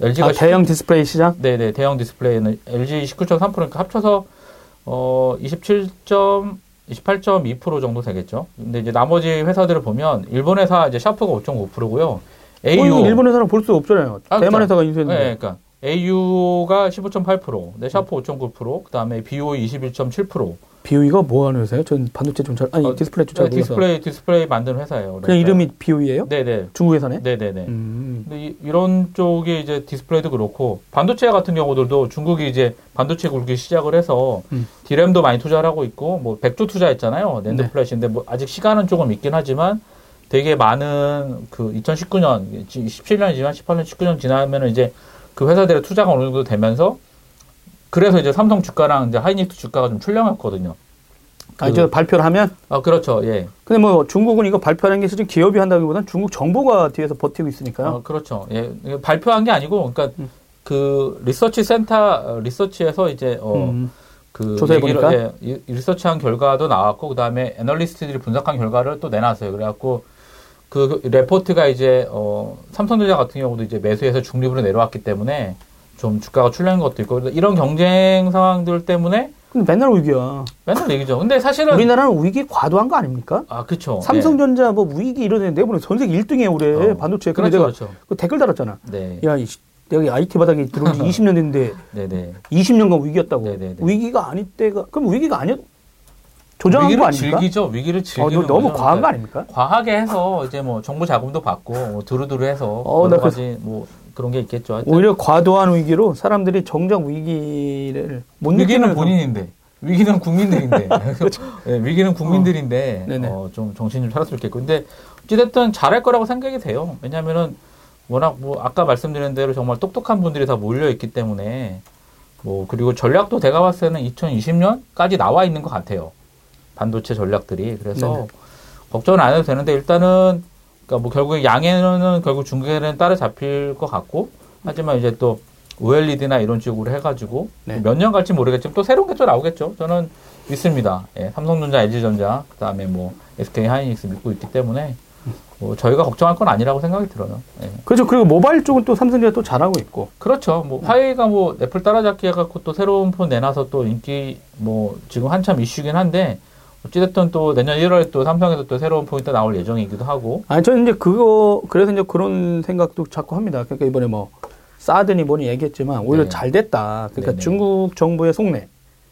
LG가 아, 대형 디스플레이 시장? 네 네 대형 디스플레이는 LG 19.3%니까 합쳐서 어 27점 28.2% 정도 되겠죠. 근데 이제 나머지 회사들을 보면 일본 회사 이제 샤프가 5.5%고요. AU 어, 일본 회사는 볼 수 없잖아요. 아, 대만 회사가 인수했는데. 네, 그러니까 AU가 15.8%, 네, 샤프 5.9%, 그다음에 BOE 21.7%. BOE가 뭐 하는 회사예요? 전 반도체 좀 잘, 아니, 어, 디스플레이 좀잘 네, 디스플레이, 디스플레이 만드는 회사예요. 그냥 이름이 BOE예요? 네네. 중국 회사네? 네네네. 음. 근데 이, 이런 쪽이 이제 디스플레이도 그렇고, 반도체 같은 경우들도 중국이 이제 반도체 굴기 시작을 해서, 음. 디램도 많이 투자를 하고 있고, 뭐, 100조 투자했잖아요. 낸드 네. 플래시인데, 뭐, 아직 시간은 조금 있긴 하지만, 되게 많은 그 2019년, 17년이지만 18년, 19년 지나면은 이제 그 회사들의 투자가 어느 정도 되면서 그래서 이제 삼성 주가랑 이제 하이닉스 주가가 좀 출렁했거든요. 그, 아, 저 발표를 하면? 아, 그렇죠. 예. 근데 뭐 중국은 이거 발표하는 게 사실 기업이 한다기보다는 중국 정부가 뒤에서 버티고 있으니까요. 아, 그렇죠. 예. 발표한 게 아니고, 그러니까 음. 그 리서치 센터, 리서치에서 이제, 어, 음. 그 조사해 보니까 예, 리서치한 결과도 나왔고 그 다음에 애널리스트들이 분석한 결과를 또 내놨어요. 그래갖고 그 레포트가 이제 어 삼성전자 같은 경우도 이제 매수에서 중립으로 내려왔기 때문에 좀 주가가 출렁인 것도 있고 이런 경쟁 상황들 때문에 근데 맨날 위기야. 맨날 얘기죠. 근데 사실은 우리나라는 위기 과도한 거 아닙니까? 아, 그렇죠. 삼성전자 네. 뭐 위기 이러는데 내보내 전 세계 1등이에 올해 어. 반도체. 그렇죠, 내가 그렇죠. 그 댓글 달았잖아. 네. 야, 이 내가 IT 바닥에 들어온 지 20년 됐는데 네네. 20년간 위기였다고. 네네네. 위기가 아닐 때가 그럼 위기가 아니었 조정한 위기를 거 아닙니까? 즐기죠. 위기를 즐기는 어, 너무 과한 거 그러니까 아닙니까? 과하게 해서 이제 뭐 정부 자금도 받고 뭐 두루두루 해서 어, 여러 가지 뭐 그런 게 있겠죠. 하여튼. 오히려 과도한 위기로 사람들이 정작 위기를 못 위기는 본인인데 위기는 국민들인데 그렇죠. 네, 위기는 국민들인데 어, 어, 좀 정신 좀 차렸으면 좋겠고 근데 어찌됐든 잘할 거라고 생각이 돼요. 왜냐하면은 워낙 뭐 아까 말씀드린 대로 정말 똑똑한 분들이 다 몰려 있기 때문에 뭐 그리고 전략도 제가 봤을 때는 2020년까지 나와 있는 것 같아요. 반도체 전략들이 그래서 네네. 걱정은 안 해도 되는데 일단은 그러니까 뭐 결국에 양에는 결국 중국에는 따라잡힐 것 같고 하지만 이제 또 OLED나 이런 식으로 해가지고 네. 몇년 갈지 모르겠지만 또 새로운 게 또 나오겠죠. 저는 믿습니다. 예, 삼성전자, LG전자, 그 다음에 뭐 SK 하이닉스 믿고 있기 때문에 뭐 저희가 걱정할 건 아니라고 생각이 들어요. 예. 그렇죠. 그리고 모바일 쪽은 또 삼성전자 또 잘하고 있고. 그렇죠. 뭐 화웨이가 뭐 애플 따라잡기 해갖고 또 새로운 폰 내놔서 또 인기 뭐 지금 한참 이슈긴 한데 어찌됐든 또 내년 1월에 또 삼성에서 또 새로운 포인트 나올 예정이기도 하고. 아니 저는 이제 그거 그래서 이제 그런 생각도 자꾸 합니다. 그러니까 이번에 뭐 사드니 뭐니 얘기했지만 오히려 네. 잘 됐다. 그러니까 네네. 중국 정부의 속내,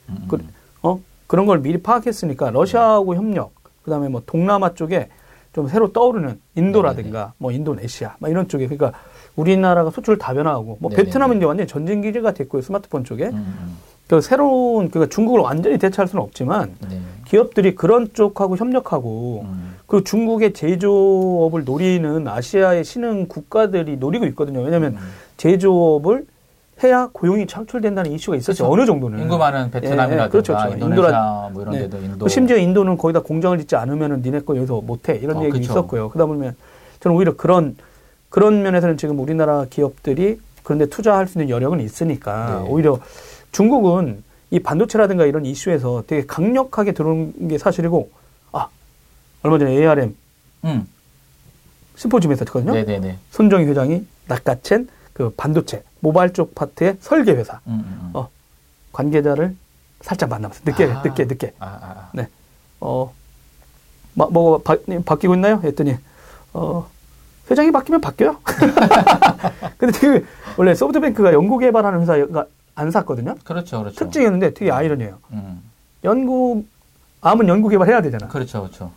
음. 그, 어 그런 걸 미리 파악했으니까 러시아하고 네. 협력, 그 다음에 뭐 동남아 쪽에 좀 새로 떠오르는 인도라든가 네네. 뭐 인도네시아, 뭐 이런 쪽에 그러니까 우리나라가 수출 다변화하고 뭐 네네. 베트남은 이제 완전히 전쟁 기지가 됐고요 스마트폰 쪽에. 음. 그 새로운 그러니까 중국을 완전히 대체할 수는 없지만 네. 기업들이 그런 쪽하고 협력하고 음. 그 중국의 제조업을 노리는 아시아의 신흥 국가들이 노리고 있거든요. 왜냐하면 음. 제조업을 해야 고용이 창출된다는 이슈가 있었죠. 그렇죠. 어느 정도는. 인구 많은 베트남이나 예, 그렇죠, 그렇죠. 인도라, 뭐 이런 네. 데도 인도. 심지어 인도는 거기다 공장을 짓지 않으면은 니네 거 여기서 못해 이런 어, 얘기. 있었고요. 그러다 보면 저는 오히려 그런 그런 면에서는 지금 우리나라 기업들이 그런데 투자할 수 있는 여력은 있으니까 네. 오히려 중국은 이 반도체라든가 이런 이슈에서 되게 강력하게 들어온 게 사실이고, 아, 얼마 전에 ARM, 음. 심포지엄에서 했거든요. 네네네. 손정희 회장이 낚아챈 그 반도체, 모바일 쪽 파트의 설계 회사, 음, 음, 음. 어, 관계자를 살짝 만나봤어요. 늦게, 아. 늦게, 늦게. 아, 아, 아. 네. 어, 뭐, 뭐, 바, 바뀌고 있나요? 했더니, 어, 회장이 바뀌면 바뀌어요. 근데 그, 원래 소프트뱅크가 연구 개발하는 회사가 안 샀거든요. 그렇죠, 그렇죠. 특징이었는데 되게 아이러니해요. 음. 연구 암은 연구 개발해야 되잖아. 그렇죠, 그렇죠.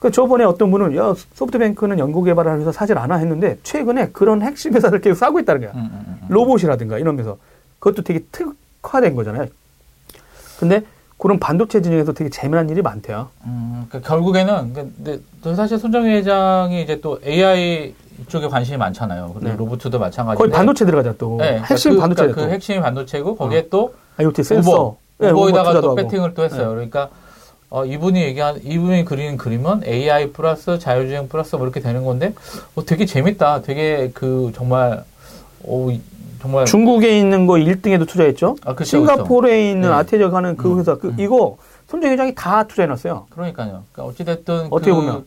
그 저번에 어떤 분은 야 소프트뱅크는 연구 개발을 해서 사질 않아 했는데 최근에 그런 핵심 회사를 계속 사고 있다는 거야. 음, 음, 음, 음. 로봇이라든가 이러면서 그것도 되게 특화된 거잖아요. 근데 그런 반도체 진영에서 되게 재미난 일이 많대요. 음, 그러니까 결국에는 근데 사실 손정희 회장이 이제 또 AI 이쪽에 관심이 많잖아요. 그리고 네. 로봇도 마찬가지인데 거의 반도체 들어가자 또 네, 그러니까 핵심 그, 반도체 그러니까 그 핵심이 반도체고 거기에 어. 또 IoT 센서 우버, 네, 우버에다가 또 배팅을 또 했어요. 네. 그러니까 어, 이분이 얘기한 이분이 그리는 그림은 AI 플러스 자율주행 플러스 뭐 이렇게 되는 건데 어, 되게 재밌다. 되게 그 정말 어, 정말 중국에 있는 거 1등에도 투자했죠. 아, 그쵸, 싱가포르에 그쵸. 있는 네. 아테적 하는 그 음, 회사 그 음. 이거 손정 회장이 다 투자해놨어요. 그러니까요. 그러니까 어찌됐든 어떻게 그 보면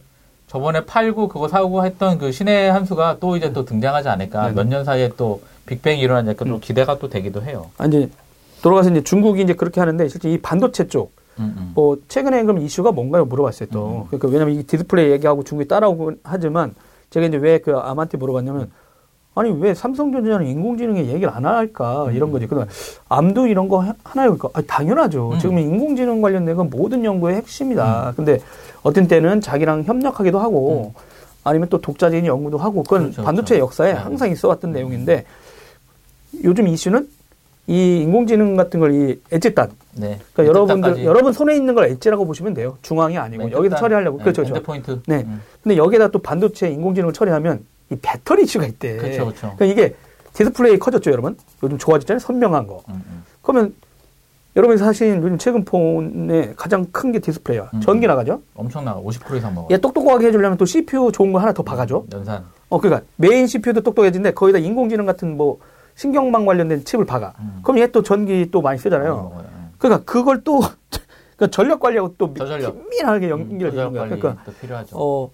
저번에 팔고 그거 사고 했던 그 신의 한 수가 또 이제 또 등장하지 않을까. 몇 년 사이에 또 빅뱅이 일어나니까 또 음. 기대가 또 되기도 해요. 아, 이제 돌아가서 이제 중국이 이제 그렇게 하는데 실제 이 반도체 쪽 음, 음. 뭐 최근에 그럼 이슈가 뭔가요 물어봤어요 또. 그러니까 왜냐면 이 디스플레이 얘기하고 중국이 따라오곤 하지만 제가 이제 왜 그 ARM한테 물어봤냐면 아니 왜 삼성전자는 인공지능에 얘기를 안 할까 이런 거지. 그러면 ARM도 이런 거 하- 하나요? 그러니까 당연하죠. 음. 지금 인공지능 관련된 건 모든 연구의 핵심이다. 근데 어떤 때는 자기랑 협력하기도 하고 아니면 또 독자적인 연구도 하고 그건 그렇죠, 반도체 그렇죠. 역사에 네. 항상 있어왔던 내용인데 요즘 이슈는 이 인공지능 같은 걸 이 edge단 네. 그러니까 여러분들 여러분 손에 있는 걸 edge라고 보시면 돼요. 중앙이 아니고 네, 여기서 처리하려고 네, 그렇죠, 그렇죠. endpoint. 네. 음. 근데 여기다 또 반도체 인공지능을 처리하면 이 배터리 이슈가 있대. 그렇죠, 그렇죠. 그러니까 이게 디스플레이 커졌죠, 여러분. 요즘 좋아졌잖아요, 선명한 거. 음, 음. 그러면 여러분이 사실 요즘 최근 폰의 가장 큰 게 디스플레이야. 음. 전기 나가죠. 엄청나. 50% 이상 먹어. 얘 똑똑하게 해주려면 또 CPU 좋은 거 하나 더 박아줘. 연산. 어, 그러니까 메인 CPU도 똑똑해지는데 거기다 인공지능 같은 뭐 신경망 관련된 칩을 박아. 음. 그럼 얘 또 전기 또 많이 쓰잖아요. 많이. 음. 그러니까 그걸 또 그러니까 전력 관리하고 또 저전력. 긴밀하게 음, 연결되는 거야. 그러니까 또 필요하죠. 어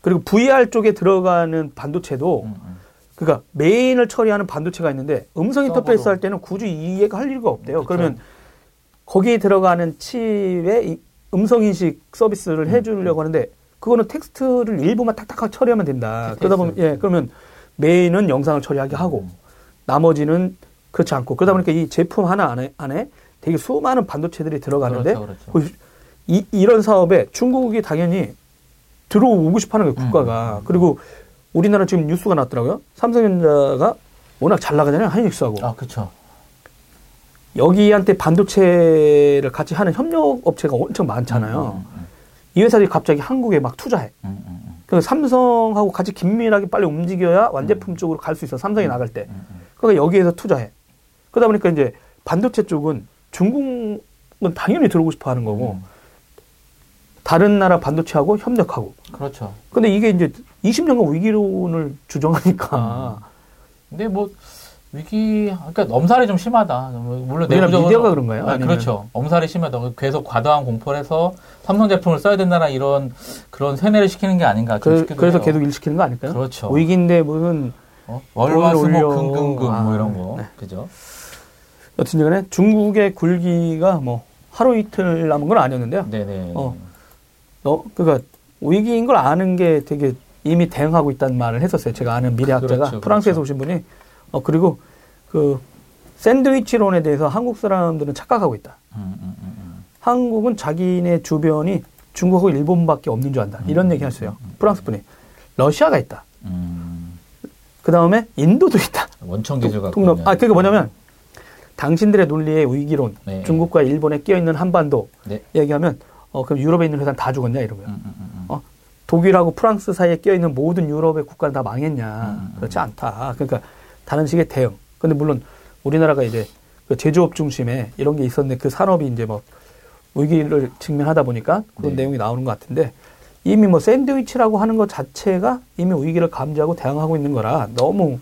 그리고 VR 쪽에 들어가는 반도체도 음, 음. 그러니까 메인을 처리하는 반도체가 있는데 음성 인터페이스. 할 때는 굳이 얘가 할 이유가 없대요. 그쵸. 그러면 거기에 들어가는 칩에 이 음성 인식 서비스를 음, 해주려고 하는데 그거는 텍스트를 일부만 탁탁하게 처리하면 된다. 그러다 보면 예 그러면 메인은 영상을 처리하게 하고 음. 나머지는 그렇지 않고 그러다 보니까 이 제품 하나 안에 안에 되게 수많은 반도체들이 들어가는데 그렇죠, 그렇죠. 그 이, 이런 사업에 중국이 당연히 들어오고 싶어 하는 음, 거예요, 국가가. 그리고 우리나라 지금 뉴스가 났더라고요. 삼성전자가 워낙 잘 나가잖아요, 하이닉스하고. 아, 그렇죠. 여기한테 반도체를 같이 하는 협력 업체가 엄청 많잖아요. 음, 음, 이 회사들이 갑자기 한국에 막 투자해. 음, 음, 음, 그래서 삼성하고 같이 긴밀하게 빨리 움직여야 완제품 쪽으로 갈 수 있어. 삼성이 나갈 때. 음, 음. 그러니까 여기에서 투자해. 그러다 보니까 이제 반도체 쪽은 중국은 당연히 들어오고 싶어 하는 거고, 음. 다른 나라 반도체하고 협력하고. 그렇죠. 근데 이게 이제 20년간 위기론을 주장하니까 근데 뭐 위기 그러니까 엄살이 좀 심하다. 물론 내부적으로 미디어가 그런가요? 아, 그렇죠. 엄살이 심하다. 계속 과도한 공포를 해서 삼성 제품을 써야 된다는 이런 그런 세뇌를 시키는 게 아닌가 좀 그, 래서. 계속 일 시키는 거 아닐까요? 그렇죠. 위기인데 무슨 어? 월화 돈을 수목 올려. 금금금 아, 뭐 이런 거 네. 그죠? 여튼간에 중국의 굴기가 뭐 하루 이틀 남은 건 아니었는데요. 네네. 어. 어, 그러니까 위기인 걸 아는 게 되게 이미 대응하고 있다는 말을 했었어요. 제가 아는 미래학자가 그렇죠, 프랑스에서 그렇죠. 오신 분이 어 그리고 그 샌드위치론에 대해서 한국 사람들은 착각하고 있다. 음, 음, 음, 음. 한국은 자기네 주변이 중국하고 일본밖에 없는 줄 안다. 이런 음, 얘기 하셨어요. 프랑스 분이. 러시아가 있다. 음. 그 다음에 인도도 있다. 원천 기술 갖고 통로. 아, 그게 뭐냐면 당신들의 논리의 위기론, 네. 중국과 일본에 끼어 있는 한반도 네. 얘기하면 어 그럼 유럽에 있는 회사는 다 죽었냐 이러고요. 음, 음, 음, 음. 어, 독일하고 프랑스 사이에 끼어 있는 모든 유럽의 국가는 다 망했냐? 그렇지 않다. 그러니까 다른 식의 대응. 근데 물론 우리나라가 이제 그 제조업 중심에 이런 게 있었는데 그 산업이 이제 뭐 위기를 직면하다 보니까 그런 네. 내용이 나오는 것 같은데 이미 뭐 샌드위치라고 하는 것 자체가 이미 위기를 감지하고 대응하고 있는 거라 너무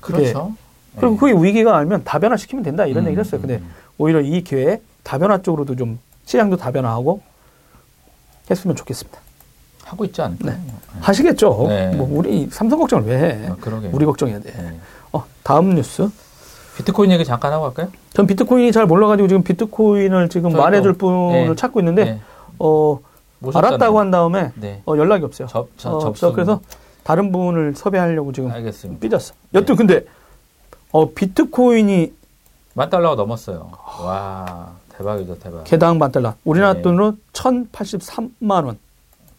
그렇죠. 그리고 네. 그게 위기가 알면 다변화 시키면 된다 이런 음, 얘기를 했어요. 근데 음. 오히려 이 기회에 다변화 쪽으로도 좀 시장도 다변화하고 했으면 좋겠습니다. 하고 있지 않을까요? 네. 하시겠죠. 네. 뭐 우리 삼성 걱정을 왜 해? 아, 그러게. 우리 걱정해야 돼. 네. 어, 다음 뉴스. 비트코인 얘기 잠깐 하고 갈까요? 전 비트코인이 잘 몰라가지고 지금 비트코인을 지금 말해줄 분을 네. 찾고 있는데 네. 어 모셨잖아요. 알았다고 한 다음에 네. 어, 연락이 없어요. 접, 저, 어, 접수. 그래서 다른 분을 섭외하려고 지금 알겠습니다. 삐졌어. 여튼 근데 어 비트코인이 만 달러가 넘었어요. 와, 대박이죠, 대박. 개당 만 달러. 우리나라 네. 돈으로 1,083만 원.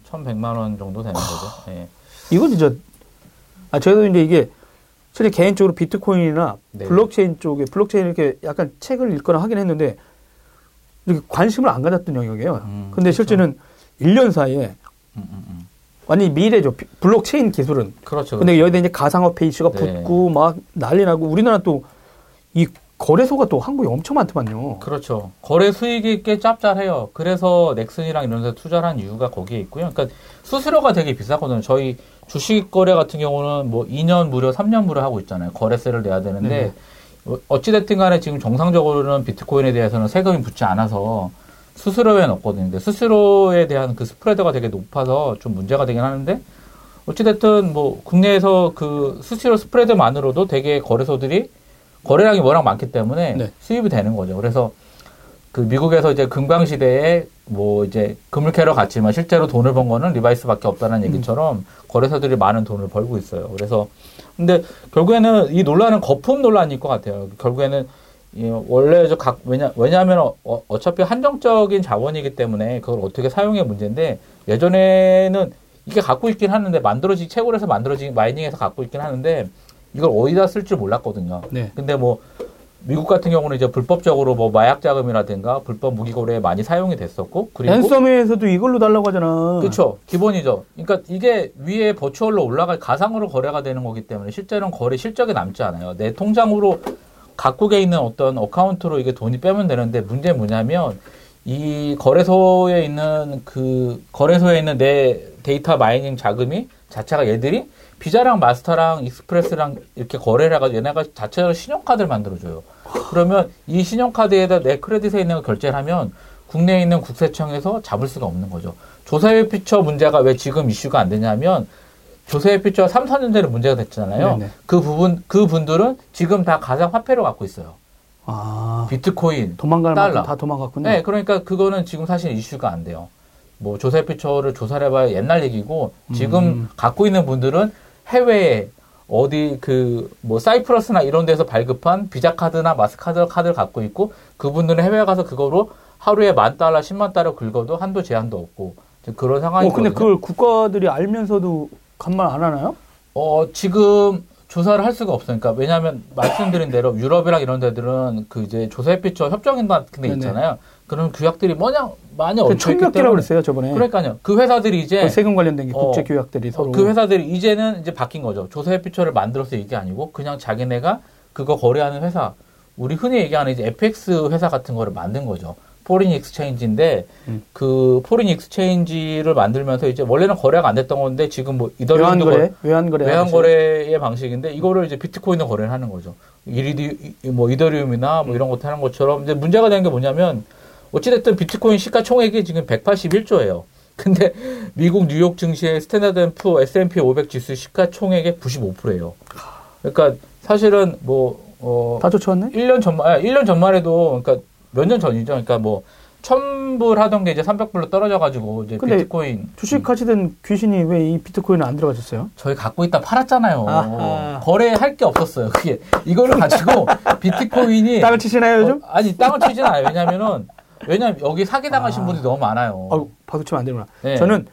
1,100만 원 정도 되는 거죠. 예. 이건 진짜 아 저도 이제 이게 실제 개인적으로 비트코인이나 네. 블록체인 쪽에 블록체인 이렇게 약간 책을 읽거나 하긴 했는데 이렇게 관심을 안 가졌던 영역이에요. 음, 근데 그렇죠. 실제는 1년 사이에 음, 음, 음. 완전히 미래죠. 비- 블록체인 기술은. 그렇죠. 근데 여기다 이제 가상화폐 이슈가 네. 붙고 막 난리 나고 우리나라 또 이 거래소가 또 한국에 엄청 많더만요. 그렇죠. 거래 수익이 꽤 짭짤해요. 그래서 넥슨이랑 이런 데서 투자를 한 이유가 거기에 있고요. 그러니까 수수료가 되게 비싸거든요. 저희 주식 거래 같은 경우는 뭐 2년 무료, 3년 무료 하고 있잖아요. 거래세를 내야 되는데 네. 어, 어찌됐든 간에 지금 정상적으로는 비트코인에 대해서는 세금이 붙지 않아서 수수료에 넣거든요. 근데 수수료에 대한 그 스프레드가 되게 높아서 좀 문제가 되긴 하는데 어찌됐든 뭐 국내에서 그 수수료 스프레드만으로도 되게 거래소들이 거래량이 워낙 많기 때문에 네. 수입이 되는 거죠. 그래서 그 미국에서 이제 금광 시대에 뭐 이제 금을 캐러 갔지만 실제로 돈을 번 거는 리바이스밖에 없다는 얘기처럼 음. 거래소들이 많은 돈을 벌고 있어요. 그래서 근데 결국에는 이 논란은 거품 논란일 것 같아요. 결국에는 원래 저각 왜냐 왜냐하면 어, 어차피 한정적인 자원이기 때문에 그걸 어떻게 사용해 문제인데 예전에는 이게 갖고 있긴 하는데 만들어지 채굴해서 만들어진 마이닝해서 갖고 있긴 하는데 이걸 어디다 쓸 줄 몰랐거든요. 네. 근데 뭐 미국 같은 경우는 이제 불법적으로 뭐 마약 자금이라든가 불법 무기 거래에 많이 사용이 됐었고 그리고 ransom에서도 이걸로 달라고 하잖아. 그렇죠. 기본이죠. 그러니까 이게 위에 버추얼로 올라가 가상으로 거래가 되는 거기 때문에 실제로는 거래 실적에 남지 않아요. 내 통장으로 각국에 있는 어떤 account로 이게 돈이 빼면 되는데 문제는 뭐냐면 이 거래소에 있는 그 거래소에 있는 내 데이터 마이닝 자금이 자체가 얘들이 비자랑 마스터랑 익스프레스랑 이렇게 거래를 해가지고 얘네가 자체적으로 신용카드를 만들어줘요. 그러면 이 신용카드에다 내 credit에 있는 걸 결제를 하면 국내에 있는 국세청에서 잡을 수가 없는 거죠. 조세회피처 문제가 왜 지금 이슈가 안 되냐면 조세회피처가 3, 4년 전에 문제가 됐잖아요. 네네. 그 부분, 그 분들은 지금 다 가상 화폐로 갖고 있어요. 아. 비트코인. 도망갈 달러. 다 도망갔군요. 네, 그러니까 그거는 지금 사실 이슈가 안 돼요. 뭐 조세 피처를 조사를 해봐야 옛날 얘기고 지금 음. 갖고 있는 분들은 해외에 어디 그 뭐 사이프러스나 이런 데서 발급한 비자 카드나 마스카드 카드를 갖고 있고 그분들은 해외 가서 그거로 하루에 만 달러, 십만 달러 긁어도 한도 제한도 없고 그런 상황이. 어, 근데 그걸 국가들이 알면서도 간말 안 하나요? 어 지금 조사를 할 수가 없으니까 왜냐하면 말씀드린 대로 유럽이랑 이런 데들은 그 이제 조사협피처 협정인 같은 데 있잖아요. 그런 규약들이 뭐냐 많이 얹혀 있기 때문에 그랬어요 저번에. 그러니까요. 그 회사들이 이제 그 세금 관련된 어, 국제 규약들이 서로 그 회사들이 이제는 이제 바뀐 거죠. 조세회피처를 만들어서 이게 아니고 그냥 자기네가 그거 거래하는 회사 우리 흔히 얘기하는 이제 FX 회사 같은 거를 만든 거죠. foreign exchange인데 음. 그 foreign exchange를 만들면서 이제 원래는 거래가 안 됐던 건데 지금 뭐 이더리움도 외환거래 외환거래 외환거래의 방식인데 이거를 이제 비트코인을 거래를 하는 거죠. 이리디 뭐 이더리움이나 뭐 이런 것도 하는 것처럼 이제 문제가 되는 게 뭐냐면 어찌됐든 비트코인 시가총액이 지금 181조예요. 근데 미국 뉴욕 증시의 Standard and Poor S&P 500 지수 시가총액의 95%예요. 그러니까 사실은 뭐 어, 다 쫓아왔네? 1년 전만, 1년 전만 해도, 그러니까 몇 년 전이죠. 그러니까 뭐, 1000불 하던 게 이제 300불로 떨어져가지고, 이제 비트코인. 주식 하시던 음. 귀신이 왜 이 비트코인을 안 들어가셨어요? 저희 갖고 있다 팔았잖아요. 아하. 거래할 게 없었어요. 그게. 이거를 가지고 비트코인이. 땅을 치시나요, 요즘? 어, 아니, 땅을 치진 않아요. 왜냐면은, 왜냐면 여기 사기 당하신 아. 분들이 너무 많아요. 아 박수 치면 안 되구나. 네. 저는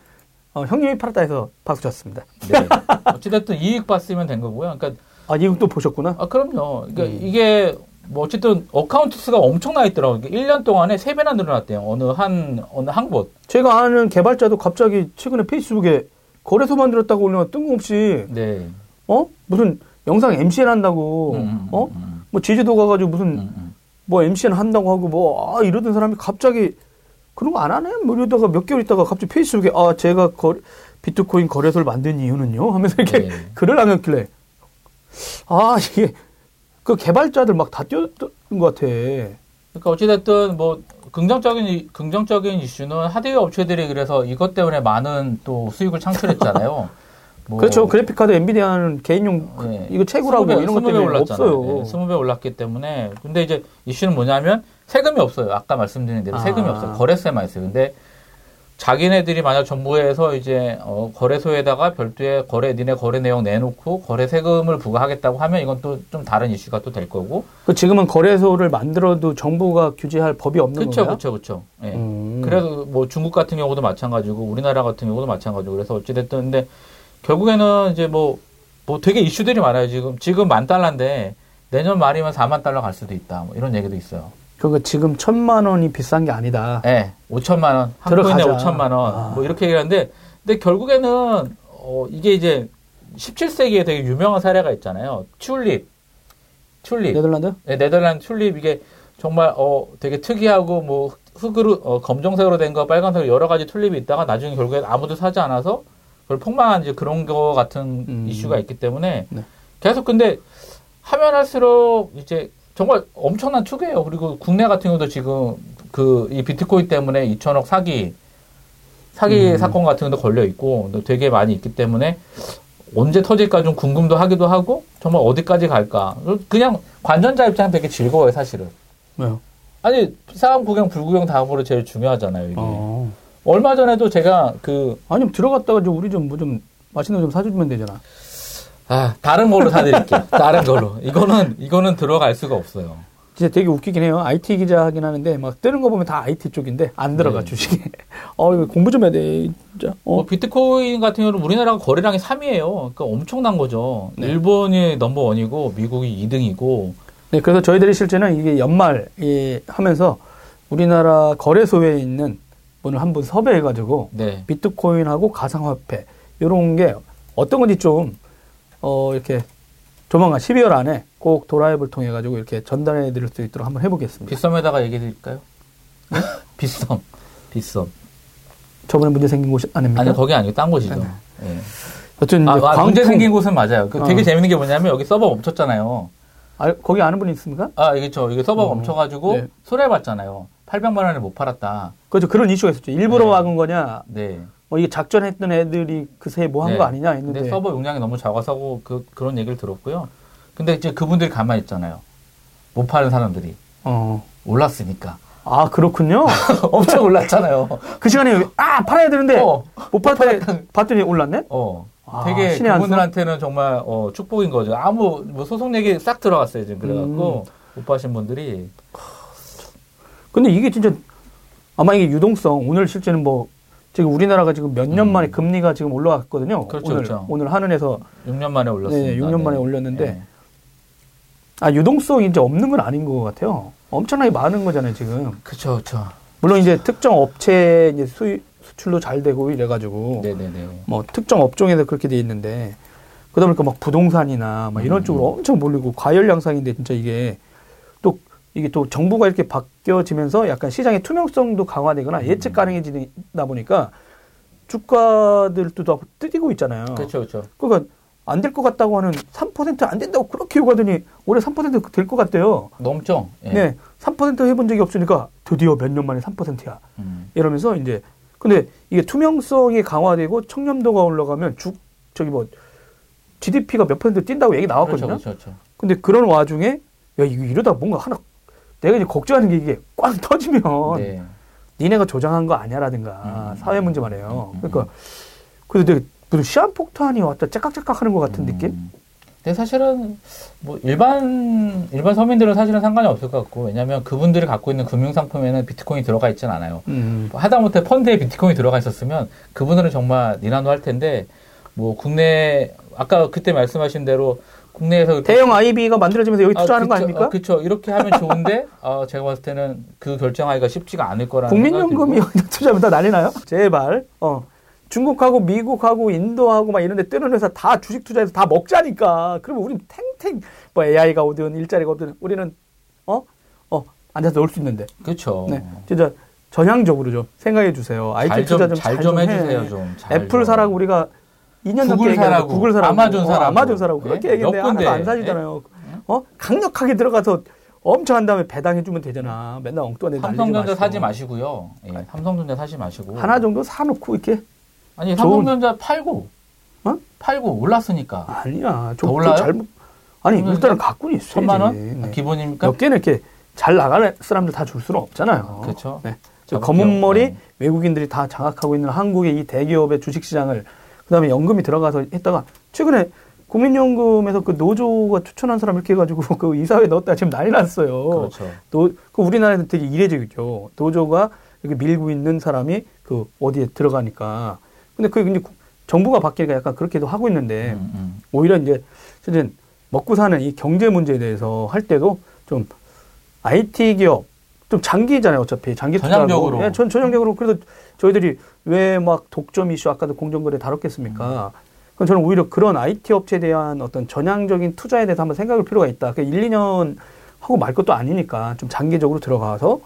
어, 형님이 팔았다 해서 박수 쳤습니다. 네. 어찌됐든 이익 봤으면 된 거고요. 그러니까 아 이익 또 보셨구나. 아 그럼요. 그러니까 음. 이게 뭐 어쨌든 account 수가 엄청 나 있더라고요. 1년 동안에 3배나 늘어났대요. 어느 한 어느 한 곳. 제가 아는 개발자도 갑자기 최근에 페이스북에 거래소 만들었다고 올려면 뜬금없이 네. 어? 무슨 영상 MCN 한다고 음, 음 어? 음. 뭐 제주도 가 가지고 무슨 음, 뭐 MCN 한다고 하고 뭐, 아, 이러던 사람이 갑자기 그런 거 안 하네? 뭐 이러다가 몇 개월 있다가 갑자기 페이스북에, 아, 제가 거, 비트코인 거래소를 만든 이유는요? 하면서 이렇게 네. 글을 남겼길래, 아, 이게, 그 개발자들 막 다 뛰었던 것 같아. 그러니까 어찌됐든 뭐, 긍정적인, 긍정적인 이슈는 하드웨어 업체들이 그래서 이것 때문에 많은 또 수익을 창출했잖아요. 뭐 그렇죠. 그래픽 카드 엔비디아는 개인용 네. 이거 최고라고 20배, 이런 것 때문에 올랐잖아요. 없어요. 네, 20배 올랐기 때문에 근데 이제 이슈는 뭐냐면 세금이 없어요. 아까 말씀드린 대로 아. 세금이 없어요. 거래세만 있어요. 근데 자기네들이 만약 정부에서 이제 어, 거래소에다가 별도의 거래 니네 거래 내용 내놓고 거래 세금을 부과하겠다고 하면 이건 또 좀 다른 이슈가 또 될 거고. 그 지금은 거래소를 만들어도 정부가 규제할 법이 없는 거죠. 그렇죠, 그렇죠, 그렇죠. 예. 그래서 뭐 중국 같은 경우도 마찬가지고 우리나라 같은 경우도 마찬가지고 그래서 어찌됐든 근데 결국에는 이제 뭐, 뭐 되게 이슈들이 많아요, 지금. 지금 만 달러인데 내년 말이면 4만 달러 갈 수도 있다. 뭐 이런 얘기도 있어요. 그러니까 지금 천만 원이 비싼 게 아니다. 네, 5천만 원. 한 코인에 5천만 원. 아. 뭐 이렇게 얘기하는데, 근데 결국에는, 어, 이게 이제 17세기에 되게 유명한 사례가 있잖아요. 튤립. 튤립. 네덜란드? 네, 네덜란드 튤립. 이게 정말, 어, 되게 특이하고 뭐 흙으로, 어, 검정색으로 된 거, 빨간색으로 여러 가지 튤립이 있다가 나중에 결국에 아무도 사지 않아서 그걸 폭망한 이제 그런 거 같은 음. 이슈가 있기 때문에 네. 계속 근데 하면 할수록 이제 정말 엄청난 투기예요. 그리고 국내 같은 경우도 지금 그 이 비트코인 때문에 2천억 사기 사기 음. 사건 같은 것도 걸려 있고 되게 많이 있기 때문에 언제 터질까 좀 궁금도 하기도 하고 정말 어디까지 갈까 그냥 관전자 입장은 되게 즐거워요 사실은. 왜요? 아니 사람 구경 불구경 다음으로 제일 중요하잖아요. 이게. 어. 얼마 전에도 제가 그 아니면 들어갔다가 좀 우리 좀뭐 좀 맛있는 거 좀 사주면 되잖아. 아, 다른 걸로 사드릴게요. 다른 걸로. 이거는, 이거는 들어갈 수가 없어요. 진짜 되게 웃기긴 해요. IT 기자 하긴 하는데 막 뜨는 거 보면 다 IT 쪽인데 안 들어가 네. 주식에. 어 이거 공부 좀 해야 돼. 진짜. 어. 뭐 비트코인 같은 경우는 우리나라가 거래량이 3위예요. 그러니까 엄청난 거죠. 네. 일본이 넘버 원이고 미국이 2등이고. 네, 그래서 저희들이 실제는 이게 연말 이 하면서 우리나라 거래소에 있는 분을 한 분 섭외해가지고 네. 비트코인하고 가상화폐 이런 게 어떤 건지 좀 어, 이렇게 조만간 12월 안에 꼭 도라이브를 통해 가지고 이렇게 전달해 드릴 수 있도록 한번 해보겠습니다. 빗썸에다가 얘기해 드릴까요? 빗썸. 빗썸. 저번에 문제 생긴 곳이 아닙니까? 아니, 거기 아니고 딴 곳이죠. 네. 예. 어쨌든 아, 아, 문제 생긴 곳은 맞아요. 그 되게 어. 재밌는 게 뭐냐면 여기 서버 멈췄잖아요. 아, 거기 아는 분 있습니까? 아, 이게 저, 이게 서버가 어. 멈춰가지고 네. 손해봤잖아요. 800만 원을 못 팔았다. 그렇죠. 그런 이슈가 있었죠. 일부러 네. 막은 거냐? 네. 뭐 이게 작전했던 애들이 그새 뭐한 네. 거 아니냐 근데 했는데 서버 용량이 너무 작아서 그, 그런 얘기를 들었고요. 근데 이제 그분들이 가만히 있잖아요. 못 파는 사람들이. 어. 올랐으니까. 아 그렇군요. 엄청 올랐잖아요. 그 시간에 아 팔아야 되는데 어, 못 팔았더니 봤더니 올랐네. 어. 아, 되게 수? 그분들한테는 정말 어, 축복인 거죠. 아무 뭐 소송 얘기 싹 들어갔어요 지금 그래갖고 음. 못 파신 분들이 근데 이게 진짜 아마 이게 유동성 오늘 실제는 뭐 지금 우리나라가 지금 몇년 음. 만에 금리가 지금 올라갔거든요. 그렇죠, 오늘 그렇죠. 오늘 한은에서 6년 만에 올랐습니다. 네, 6년 만에 올렸는데 네. 아 유동성이 이제 없는 건 아닌 것 같아요. 엄청나게 많은 거잖아요 지금. 그쵸 그쵸. 물론 이제 특정 업체 이제 수 수출로 잘 되고 이래가지고 네네네. 뭐 특정 업종에서 그렇게 돼 있는데 그러다 보니까 막 부동산이나 막 이런 음. 쪽으로 엄청 몰리고 과열 양상인데 진짜 이게 또 이게 또 정부가 이렇게 바뀌어지면서 약간 시장의 투명성도 강화되거나 음. 예측 가능해지다 보니까 주가들도 다 뜨고 있잖아요. 그렇죠 그렇죠. 그러니까 안 될 것 같다고 하는 3%안 된다고 그렇게 요구하더니 올해 3%될 것 같대요. 넘죠. 예. 네. 3% 해본 적이 없으니까 드디어 몇 년 만에 3%야. 음. 이러면서 이제 근데 이게 투명성이 강화되고 청렴도가 올라가면 주 저기 뭐 GDP가 몇 퍼센트 뛴다고 얘기 그렇죠 나왔거든요. 그렇죠 그렇죠. 근데 그런 와중에 야 이거 이러다 뭔가 하나 내가 이제 걱정하는 게 이게 꽝 터지면 네. 니네가 조장한 거 아니야라든가 음. 사회 문제 말이에요. 음. 그러니까 그래도 되게 무슨 시한폭탄이 왔다 째깍째깍 하는 것 같은 느낌? 음. 근데 사실은 뭐 일반 일반 서민들은 사실은 상관이 없을 것 같고 왜냐하면 그분들이 갖고 있는 금융 상품에는 비트코인이 들어가 있진 않아요. 음. 하다못해 펀드에 비트코인이 들어가 있었으면 그분들은 정말 니나노 할 텐데 뭐 국내 아까 그때 말씀하신 대로 국내에서 대형 IB가 만들어지면서 여기 투자하는 거 아닙니까? 그렇죠. 이렇게 하면 좋은데 어, 제가 봤을 때는 그 결정하기가 쉽지가 않을 거라는 국민연금이 여기다 투자하면 다 난리 나요? 제발. 어. 중국하고 미국하고 인도하고 막 이런 데 뜨는 회사 다 주식 투자해서 다 먹자니까. 그러면 우리 탱탱 뭐 AI가 오든 일자리가 오든 우리는 어? 어, 앉아서 놀 수 있는데. 그렇죠. 네. 진짜 전향적으로 좀 생각해 주세요. IT 투자 좀 잘좀 잘좀 해. 해주세요 좀. 잘 애플 좀. 사라고 우리가 2년 넘게 구글 얘기하는데 사라고, 구글 사라고 아마존 어, 사라고. 아마존 사라고 그렇게 예? 얘기했는데 하나도 안 사지잖아요. 어? 강력하게 들어가서 엄청 한 다음에 배당해 주면 되잖아. 맨날 엉뚱한 데 삼성전자. 사지 마시고요. 예, 삼성전자 사지 마시고. 하나 정도 사놓고 이렇게 아니 삼성전자 팔고. 어? 팔고 올랐으니까. 아니야. 더좀 올라요? 잘못 아니 일단은 갖고는 있어야지. 천만 원? 네. 아, 기본입니까? 몇 개는 이렇게 잘 나가는 사람들 다 줄 수는 없잖아요. 그렇죠. 네. 검은 머리 네. 외국인들이 다 장악하고 있는 한국의 이 대기업의 주식시장을 그다음에 연금이 들어가서 했다가 최근에 국민연금에서 그 노조가 추천한 사람 이렇게 해가지고 그 이사회에 넣었다 지금 난리 났어요. 그렇죠. 노, 그 우리나라에는 되게 이례적이죠. 노조가 이렇게 밀고 있는 사람이 그 어디에 들어가니까. 근데 그게 이제 구- 정부가 바뀌니까 약간 그렇게도 하고 있는데 음, 음. 오히려 이제 사실 먹고 사는 이 경제 문제에 대해서 할 때도 좀 IT 기업 좀 장기잖아요 어차피 장기 투자로 전향적으로. 예, 전 전형적으로 그래도 저희들이 왜 막 독점 이슈 아까도 공정거래 다뤘겠습니까? 그럼 저는 오히려 그런 IT 업체에 대한 어떤 전향적인 투자에 대해서 한번 생각할 필요가 있다. 그 1, 2년 하고 말 것도 아니니까 좀 장기적으로 들어가서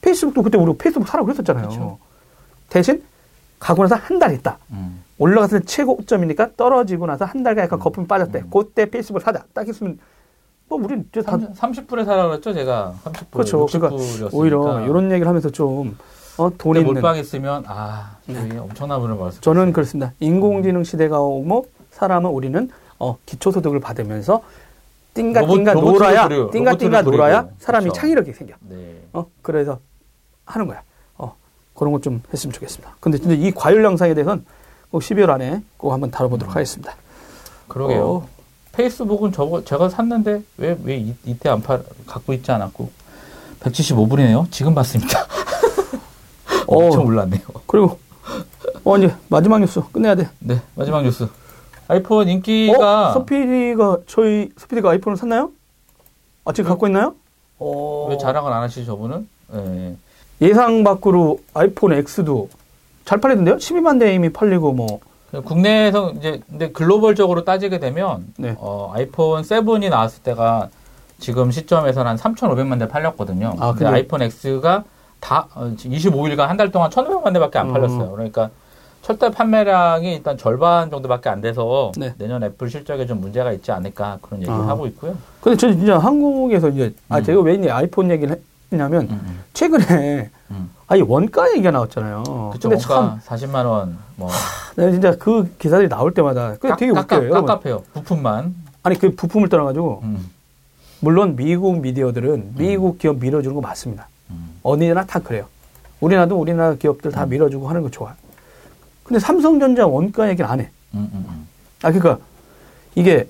페이스북도 그때 우리 페이스북 사라고 그랬었잖아요. 그쵸. 대신 가고 나서 한 달 있다. 음. 올라갔을 때 최고점이니까 떨어지고 나서 한 달간 약간 거품이 빠졌대. 음. 그때 페이스북을 사자. 딱 했으면 뭐 우린 이제 다 30, 불에 사라 그랬죠, 제가. 30불. 그렇죠. 그러니까 60불이었으니까. 오히려 이런 얘기를 하면서 좀 어, 돈 근데 있는 몰빵했으면 아, 저희 엄청난 분을 벌었을 저는 그렇습니다. 인공지능 시대가 오고 사람은 우리는 어, 기초소득을 받으면서 띵가 띵가 놀아야. 띵가 띵가 놀아야. 사람이 그쵸. 창의력이 생겨. 네. 어 그래서 하는 거야. 어 그런 것 좀 했으면 좋겠습니다. 근데 진짜 이 과율 영상에 대해서는 꼭 12월 안에 꼭 한번 다뤄보도록 음. 하겠습니다. 그러게요. 어. 페이스북은 저거 제가 샀는데 왜 왜 이때 안 팔 갖고 있지 않았고 175불이네요. 지금 봤습니다. 엄청 어. 올랐네요. 그리고 어 이제 마지막 뉴스 끝내야 돼. 네 마지막 뉴스. 아이폰 인기가 어? 서피디가 저희 서피디가 아이폰을 샀나요? 아 지금 갖고 있나요? 어. 왜 자랑을 안 하시죠 저분은? 네. 예상 밖으로 아이폰 X도 잘 팔리던데요? 12만 대 이미 팔리고 뭐 국내에서 이제 근데 글로벌적으로 따지게 되면 네. 어, 아이폰 7이 나왔을 때가 지금 시점에서는 한 3,500만 대 팔렸거든요. 아, 근데 근데- 아이폰 X가 다 어, 지금 25일간 한 달 동안 1,500만 대밖에 안 음. 팔렸어요. 그러니까 첫달 판매량이 일단 절반 정도밖에 안 돼서 네. 내년 애플 실적에 좀 문제가 있지 않을까 그런 얘기를 아. 하고 있고요. 근데 저 진짜 한국에서 이제 아 음. 제가 왜 이제 아이폰 얘기를 했냐면 음, 최근에 음. 아니 원가 얘기가 나왔잖아요. 그쵸. 근데 참 원가 40만 원, 뭐. 내가 진짜 그 기사들이 나올 때마다 그게 되게 깝- 웃겨요. 깝깝해요. 부품만. 아니 그 부품을 떠나가지고 음. 물론 미국 미디어들은 미국 기업 밀어주는 거 맞습니다. 음. 어느 나라 다 그래요. 우리나라도 우리나라 기업들 다 음. 밀어주고 하는 거 좋아. 근데 삼성전자 원가 얘기를 안 해. 음, 음, 음. 아 그러니까 이게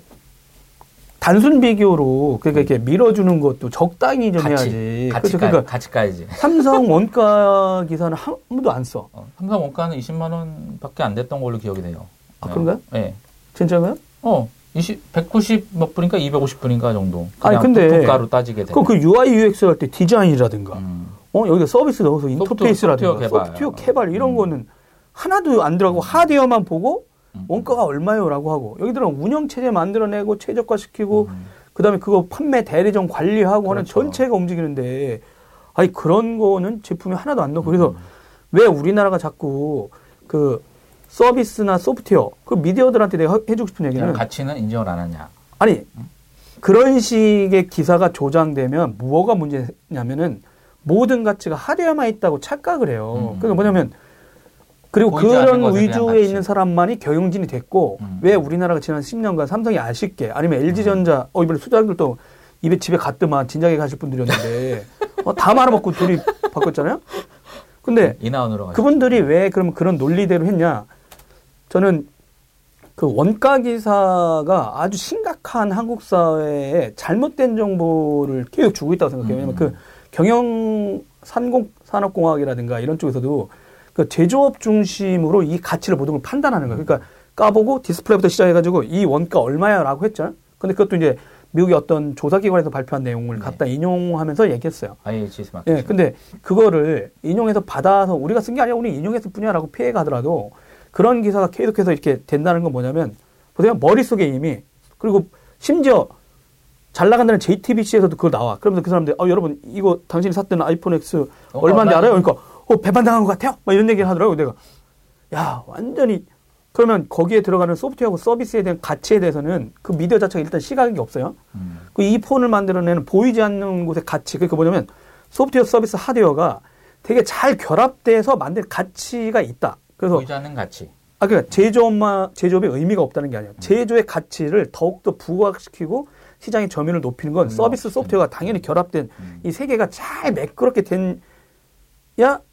단순 비교로 그러니까 이렇게 밀어주는 것도 적당히 좀 같이, 해야지. 같이 그렇죠. 가, 그러니까 같이 가야지. 삼성 원가 기사는 한 번도 안 써. 어, 삼성 원가는 20만 원밖에 안 됐던 걸로 기억이 돼요. 아, 그런가요? 네. 진짜가요? 어, 20, 190 몇 분인가 250 분인가 정도. 아니, 근데 부품가로 따지게 되면. 그 UI UX 할 때 디자인이라든가, 음. 어 여기다 서비스 넣어서 인터페이스라든가, 소프트웨어 개발. 소프트웨어 개발 이런 음. 거는 하나도 안 들어가고 하드웨어만 보고 음. 원가가 얼마요라고 하고 여기들은 운영 체제 만들어내고 최적화시키고 음. 그다음에 그거 판매 대리점 관리하고 하는 그렇죠. 전체가 움직이는데 아니 그런 거는 제품이 하나도 안 넣고 그래서 음. 왜 우리나라가 자꾸 그 서비스나 소프트웨어 그 미디어들한테 내가 해주고 싶은 얘기는 가치는 인정을 안 하냐. 아니 그런 식의 기사가 조장되면 뭐가 문제냐면은 모든 가치가 하드웨어만 있다고 착각을 해요. 음. 그러니까 뭐냐면 그리고 그런 위주에. 있는 사람만이 경영진이 됐고 음. 왜 우리나라가 지난 10년간 삼성이 아쉽게 아니면 LG전자 어 이번에 수장들도 입에 집에 갔더만 진작에 가실 분들이었는데 어, 다 말아먹고 둘이 바꿨잖아요. 근데 인하운으로 가죠. 그분들이 왜 그럼 그런 논리대로 했냐? 저는 그 원가 기사가 아주 심각한 한국 사회에 잘못된 정보를 계속 주고 있다고 생각해요. 왜냐면 음. 그 경영 산공 산업공학이라든가 이런 쪽에서도 그 제조업 중심으로 이 가치를 모든 걸 판단하는 거예요. 그러니까 까보고 디스플레이부터 시작해가지고 이 원가 얼마야라고 했잖아요. 근데 그것도 이제 미국의 어떤 조사기관에서 발표한 내용을 네. 갖다 인용하면서 얘기했어요. IHS Markit. 예, 근데 그거를 인용해서 받아서 우리가 쓴 게 아니라 우리 인용했을 뿐이야라고 피해가 하더라도 그런 기사가 계속해서 이렇게 된다는 건 뭐냐면 보세요 머릿속에 이미 그리고 심지어 잘 나간다는 JTBC에서도 그거 나와. 그러면서 그 사람들 어 여러분 이거 당신이 샀던 아이폰 X 얼마인지 알아요? 그러니까 어 배반당한 것 같아요. 막 이런 얘기를 하더라고 내가 야 완전히 그러면 거기에 들어가는 소프트웨어하고 서비스에 대한 가치에 대해서는 그 미디어 자체가 일단 시각이 없어요. 음. 그이 폰을 만들어내는 보이지 않는 곳의 가치, 그러니까 뭐냐면 소프트웨어 서비스 하드웨어가 되게 잘 결합돼서 만든 가치가 있다. 그래서 보이지 않는 가치. 아 그러니까 제조업만 제조업의 의미가 없다는 게 아니에요. 제조의 가치를 더욱더 부각시키고 시장의 점유율을 높이는 건 음, 서비스. 소프트웨어가 당연히 결합된 음. 이세 개가 잘 매끄럽게 된야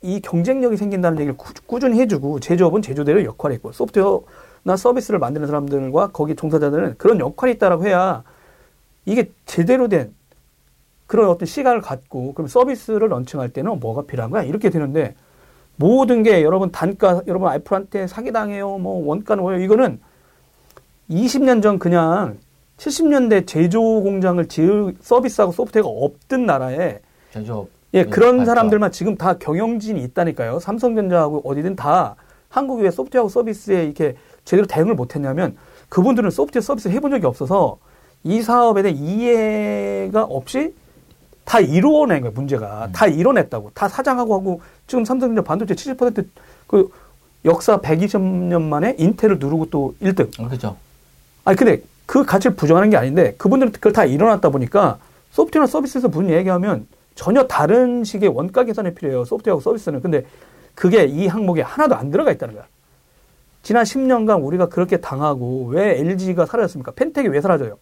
이 경쟁력이 생긴다는 얘기를 꾸, 꾸준히 해주고 제조업은 제조대로 역할이 있고 소프트웨어나 서비스를 만드는 사람들과 거기 종사자들은 그런 역할이 있다라고 해야 이게 제대로 된 그런 어떤 시각을 갖고 그럼 서비스를 런칭할 때는 뭐가 필요한 거야 이렇게 되는데 모든 게 여러분 단가 여러분 아이플한테 사기당해요 뭐 원가는 뭐예요 이거는 20년 전 그냥 70년대 제조 공장을 지을 서비스하고 소프트웨어가 없던 나라에 제조업. 예, 네, 그런. 사람들만 지금 다 경영진이 있다니까요. 삼성전자하고 어디든 다 한국이 왜 소프트웨어 서비스에 이렇게 제대로 대응을 못했냐면 그분들은 소프트웨어 서비스를 해본 적이 없어서 이 사업에 대한 이해가 없이 다 이루어낸 거예요, 문제가. 음. 다 이뤄냈다고. 다 사장하고 하고 지금 삼성전자 반도체 70%그 역사 120년 만에 인텔을 누르고 또 1등. 어, 그죠. 아니 근데 그 가치를 부정하는 게 아닌데 그분들은 그걸 다 일어났다 보니까 소프트웨어 서비스에서 무슨 얘기하면 전혀 다른 식의 원가 계산이 필요해요. 소프트웨어하고 서비스는. 근데 그게 이 항목에 하나도 안 들어가 있다는 거야. 지난 10년간 우리가 그렇게 당하고 왜 LG가 사라졌습니까? 펜텍이 왜 사라져요?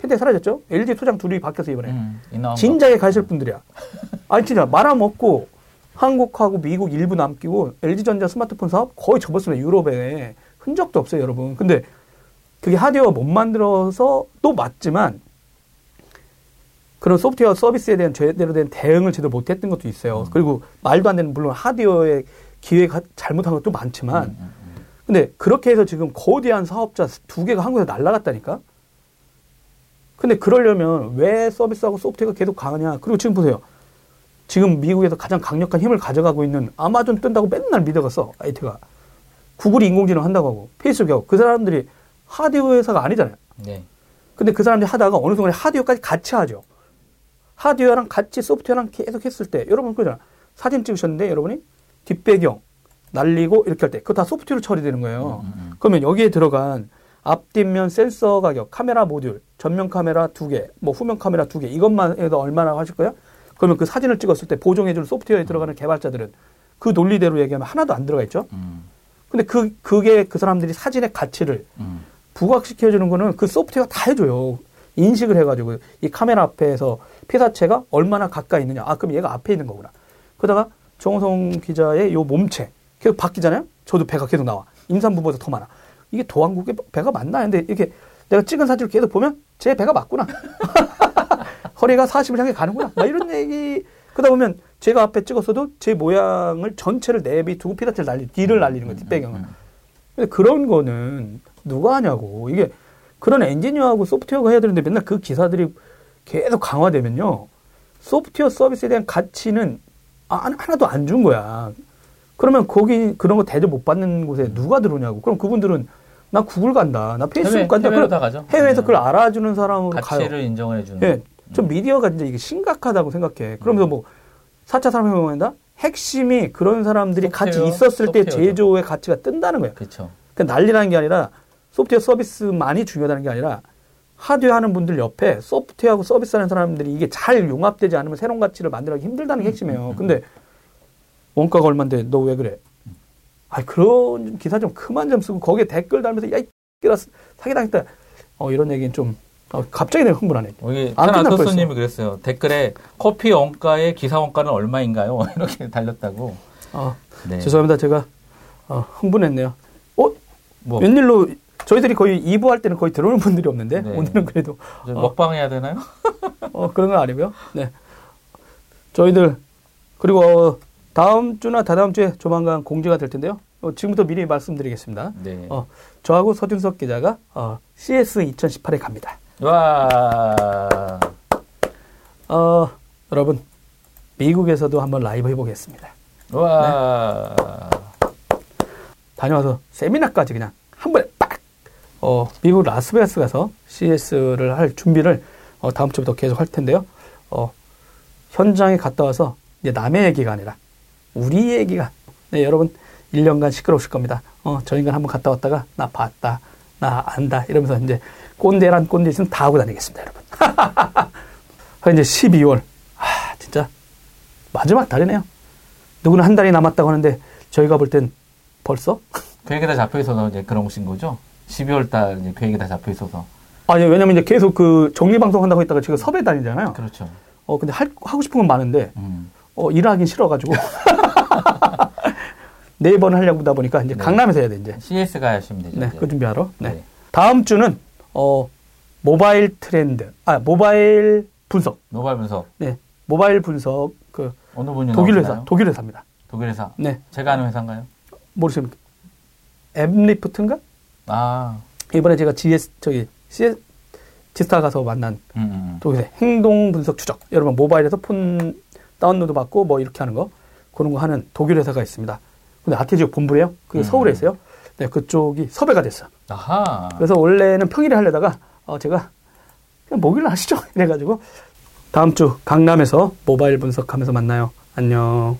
현대 사라졌죠? LG 소장 둘이 바뀌어서 이번에. 음. 진작에 가실 분들이야. 아니 진짜 말아먹고 한국하고 미국 일부 남기고 LG전자 스마트폰 사업 거의 접었습니다. 유럽에 흔적도 없어요, 여러분. 근데 그게 하드웨어 못 만들어서 또 맞지만 그런 소프트웨어 서비스에 대한 제대로 된 대응을 제대로 못했던 것도 있어요. 그리고 말도 안 되는 물론 하드웨어의 기획 잘못한 것도 많지만 음, 음, 음. 근데 그렇게 해서 지금 거대한 사업자 두 개가 한국에서 날라갔다니까? 근데 그러려면 왜 서비스하고 소프트웨어가 계속 강하냐? 그리고 지금 보세요. 지금 미국에서 가장 강력한 힘을 가져가고 있는 아마존 뜬다고 맨날 믿어갔어, 아이트가. 구글이 인공지능 한다고 하고, 페이스북이 하고, 그 사람들이 하드웨어 회사가 아니잖아요. 네. 근데 그 사람들이 하다가 어느 순간에 하드웨어까지 같이 하죠. 하드웨어랑 같이 소프트웨어랑 계속 했을 때, 여러분 그잖아. 사진 찍으셨는데, 여러분이 뒷배경 날리고 이렇게 할 때, 그거 다 소프트웨어로 처리되는 거예요. 음, 음. 그러면 여기에 들어간 앞뒷면 센서 가격, 카메라 모듈, 전면 카메라 두 개, 뭐 후면 카메라 두 개, 이것만 해도 얼마나 하실 거예요? 그러면 그 사진을 찍었을 때 보정해주는 소프트웨어에 들어가는 개발자들은 그 논리대로 얘기하면 하나도 안 들어가 있죠? 음, 근데 그, 그게 그 사람들이 사진의 가치를 음. 부각시켜주는 거는 그 소프트웨어가 다 해줘요. 인식을 해가지고 이 카메라 앞에서 피사체가 얼마나 가까이 있느냐. 아, 그럼 얘가 앞에 있는 거구나. 그러다가 정호성 기자의 요 몸체 계속 바뀌잖아요. 저도 배가 계속 나와. 임산부보다 더 많아. 이게 도안국의 배가 맞나? 근데 이렇게 내가 찍은 사진을 계속 보면 제 배가 맞구나. 허리가 40을 향해 가는구나. 막 이런 얘기. 그러다 보면 제가 앞에 찍었어도 제 모양을 전체를 내비두고 피사체를 날리, 뒤를 날리는 거예요. 뒷배경을. 음, 근데 그런 거는 누가 하냐고. 이게 그런 엔지니어하고 소프트웨어가 해야 되는데 맨날 그 기사들이 계속 강화되면요. 소프트웨어 서비스에 대한 가치는 아, 하나도 안 준 거야. 그러면 거기 그런 거 대접 못 받는 곳에 누가 들어오냐고. 그럼 그분들은 나 구글 간다. 나 페이스북 해외, 간다. 해외로 다 가죠. 해외에서 네. 그걸 알아주는 사람으로 가요. 가치를 인정해 주는. 예. 좀 미디어가 진짜 이게 심각하다고 생각해. 그러면서 뭐 4차 산업혁명이다? 핵심이 그런 사람들이 같이 소프트웨어, 있었을 때 소프트웨어죠. 제조의 가치가 뜬다는 거예요. 그렇죠. 그 난리라는 게 아니라 소프트웨어 서비스만이 중요하다는 게 아니라 하드웨어 하는 분들 옆에 소프트웨어하고 서비스 하는 사람들이 이게 잘 용합되지 않으면 새로운 가치를 만들어가기 힘들다는 게 핵심이에요. 근데 원가가 얼만데 너 왜 그래? 아 그런 기사 좀 그만 좀 쓰고 거기에 댓글 달면서 야이 끼라 사기당했다. 어 이런 얘기는 좀 어, 갑자기 내가 흥분하네. 여기 안 끝날 산아토스님이 그랬어요. 댓글에 커피 원가의 기사 원가는 얼마인가요? 이렇게 달렸다고. 아 네. 죄송합니다. 제가 어, 흥분했네요. 어 뭐 웬일로 저희들이 거의 2부 할 때는 거의 들어오는 분들이 없는데 네. 오늘은 그래도 좀 어. 먹방 해야 되나요? 어, 그런 건 아니고요. 네. 저희들 그리고 어, 다음 주나 다다음 주에 조만간 공지가 될 텐데요. 어, 지금부터 미리 말씀드리겠습니다. 네. 어, 저하고 서준석 기자가 어, CS 2018에 갑니다. 와. 어, 여러분 미국에서도 한번 라이브 해보겠습니다. 와. 다녀와서 세미나까지 그냥! 어, 미국 라스베가스 가서 CS를 할 준비를 어, 다음 주부터 계속 할 텐데요. 어, 현장에 갔다 와서 이제 남의 얘기가 아니라 우리 얘기가 네, 여러분 1년간 시끄러우실 겁니다. 어, 저 인간 한번 갔다 왔다가 나 봤다. 나 안다. 이러면서 이제 꼰대란 꼰대 있으면 다 하고 다니겠습니다, 여러분. 이제 12월. 아, 진짜 마지막 달이네요. 누구는 한 달이 남았다고 하는데 저희가 볼 땐 벌써 계획에 다 잡혀 있어서 이제 그런 것인 거죠. 12월 달 이제 계획에 다 잡혀 있어서. 아니 왜냐면 이제 계속 그 정리 방송 한다고 했다가 지금 섭외 다니잖아요. 그렇죠. 어 근데 할, 하고 싶은 건 많은데 음. 어 일하긴 싫어가지고 네 번 하려고 하다 보니까 이제 네. 강남에서 해야 돼 이제. CS가 하시면 되죠. 네, 이제. 그 준비하러. 네. 네. 다음 주는 어 모바일 트렌드, 아 모바일 분석. 노발 분석. 네, 모바일 분석 그 어느 분이 독일 회사, 나오시나요? 독일 회사입니다. 독일 회사. 네, 제가 아는 회사인가요? 모르십니까? 앱리프트인가? 아. 이번에 제가 GS 저기 CS 지스타 가서 만난 음, 음. 독일의 행동 분석 추적. 여러분 모바일에서 폰 다운로드 받고 뭐 이렇게 하는 거 그런 거 하는 독일 회사가 있습니다. 근데 아테지오 본부래요. 그게 음. 서울에 있어요. 네, 그쪽이 섭외가 됐어. 아하. 그래서 원래는 평일에 하려다가 어 제가 그냥 목요일 하시죠. 이래가지고 다음 주 강남에서 모바일 분석하면서 만나요. 안녕.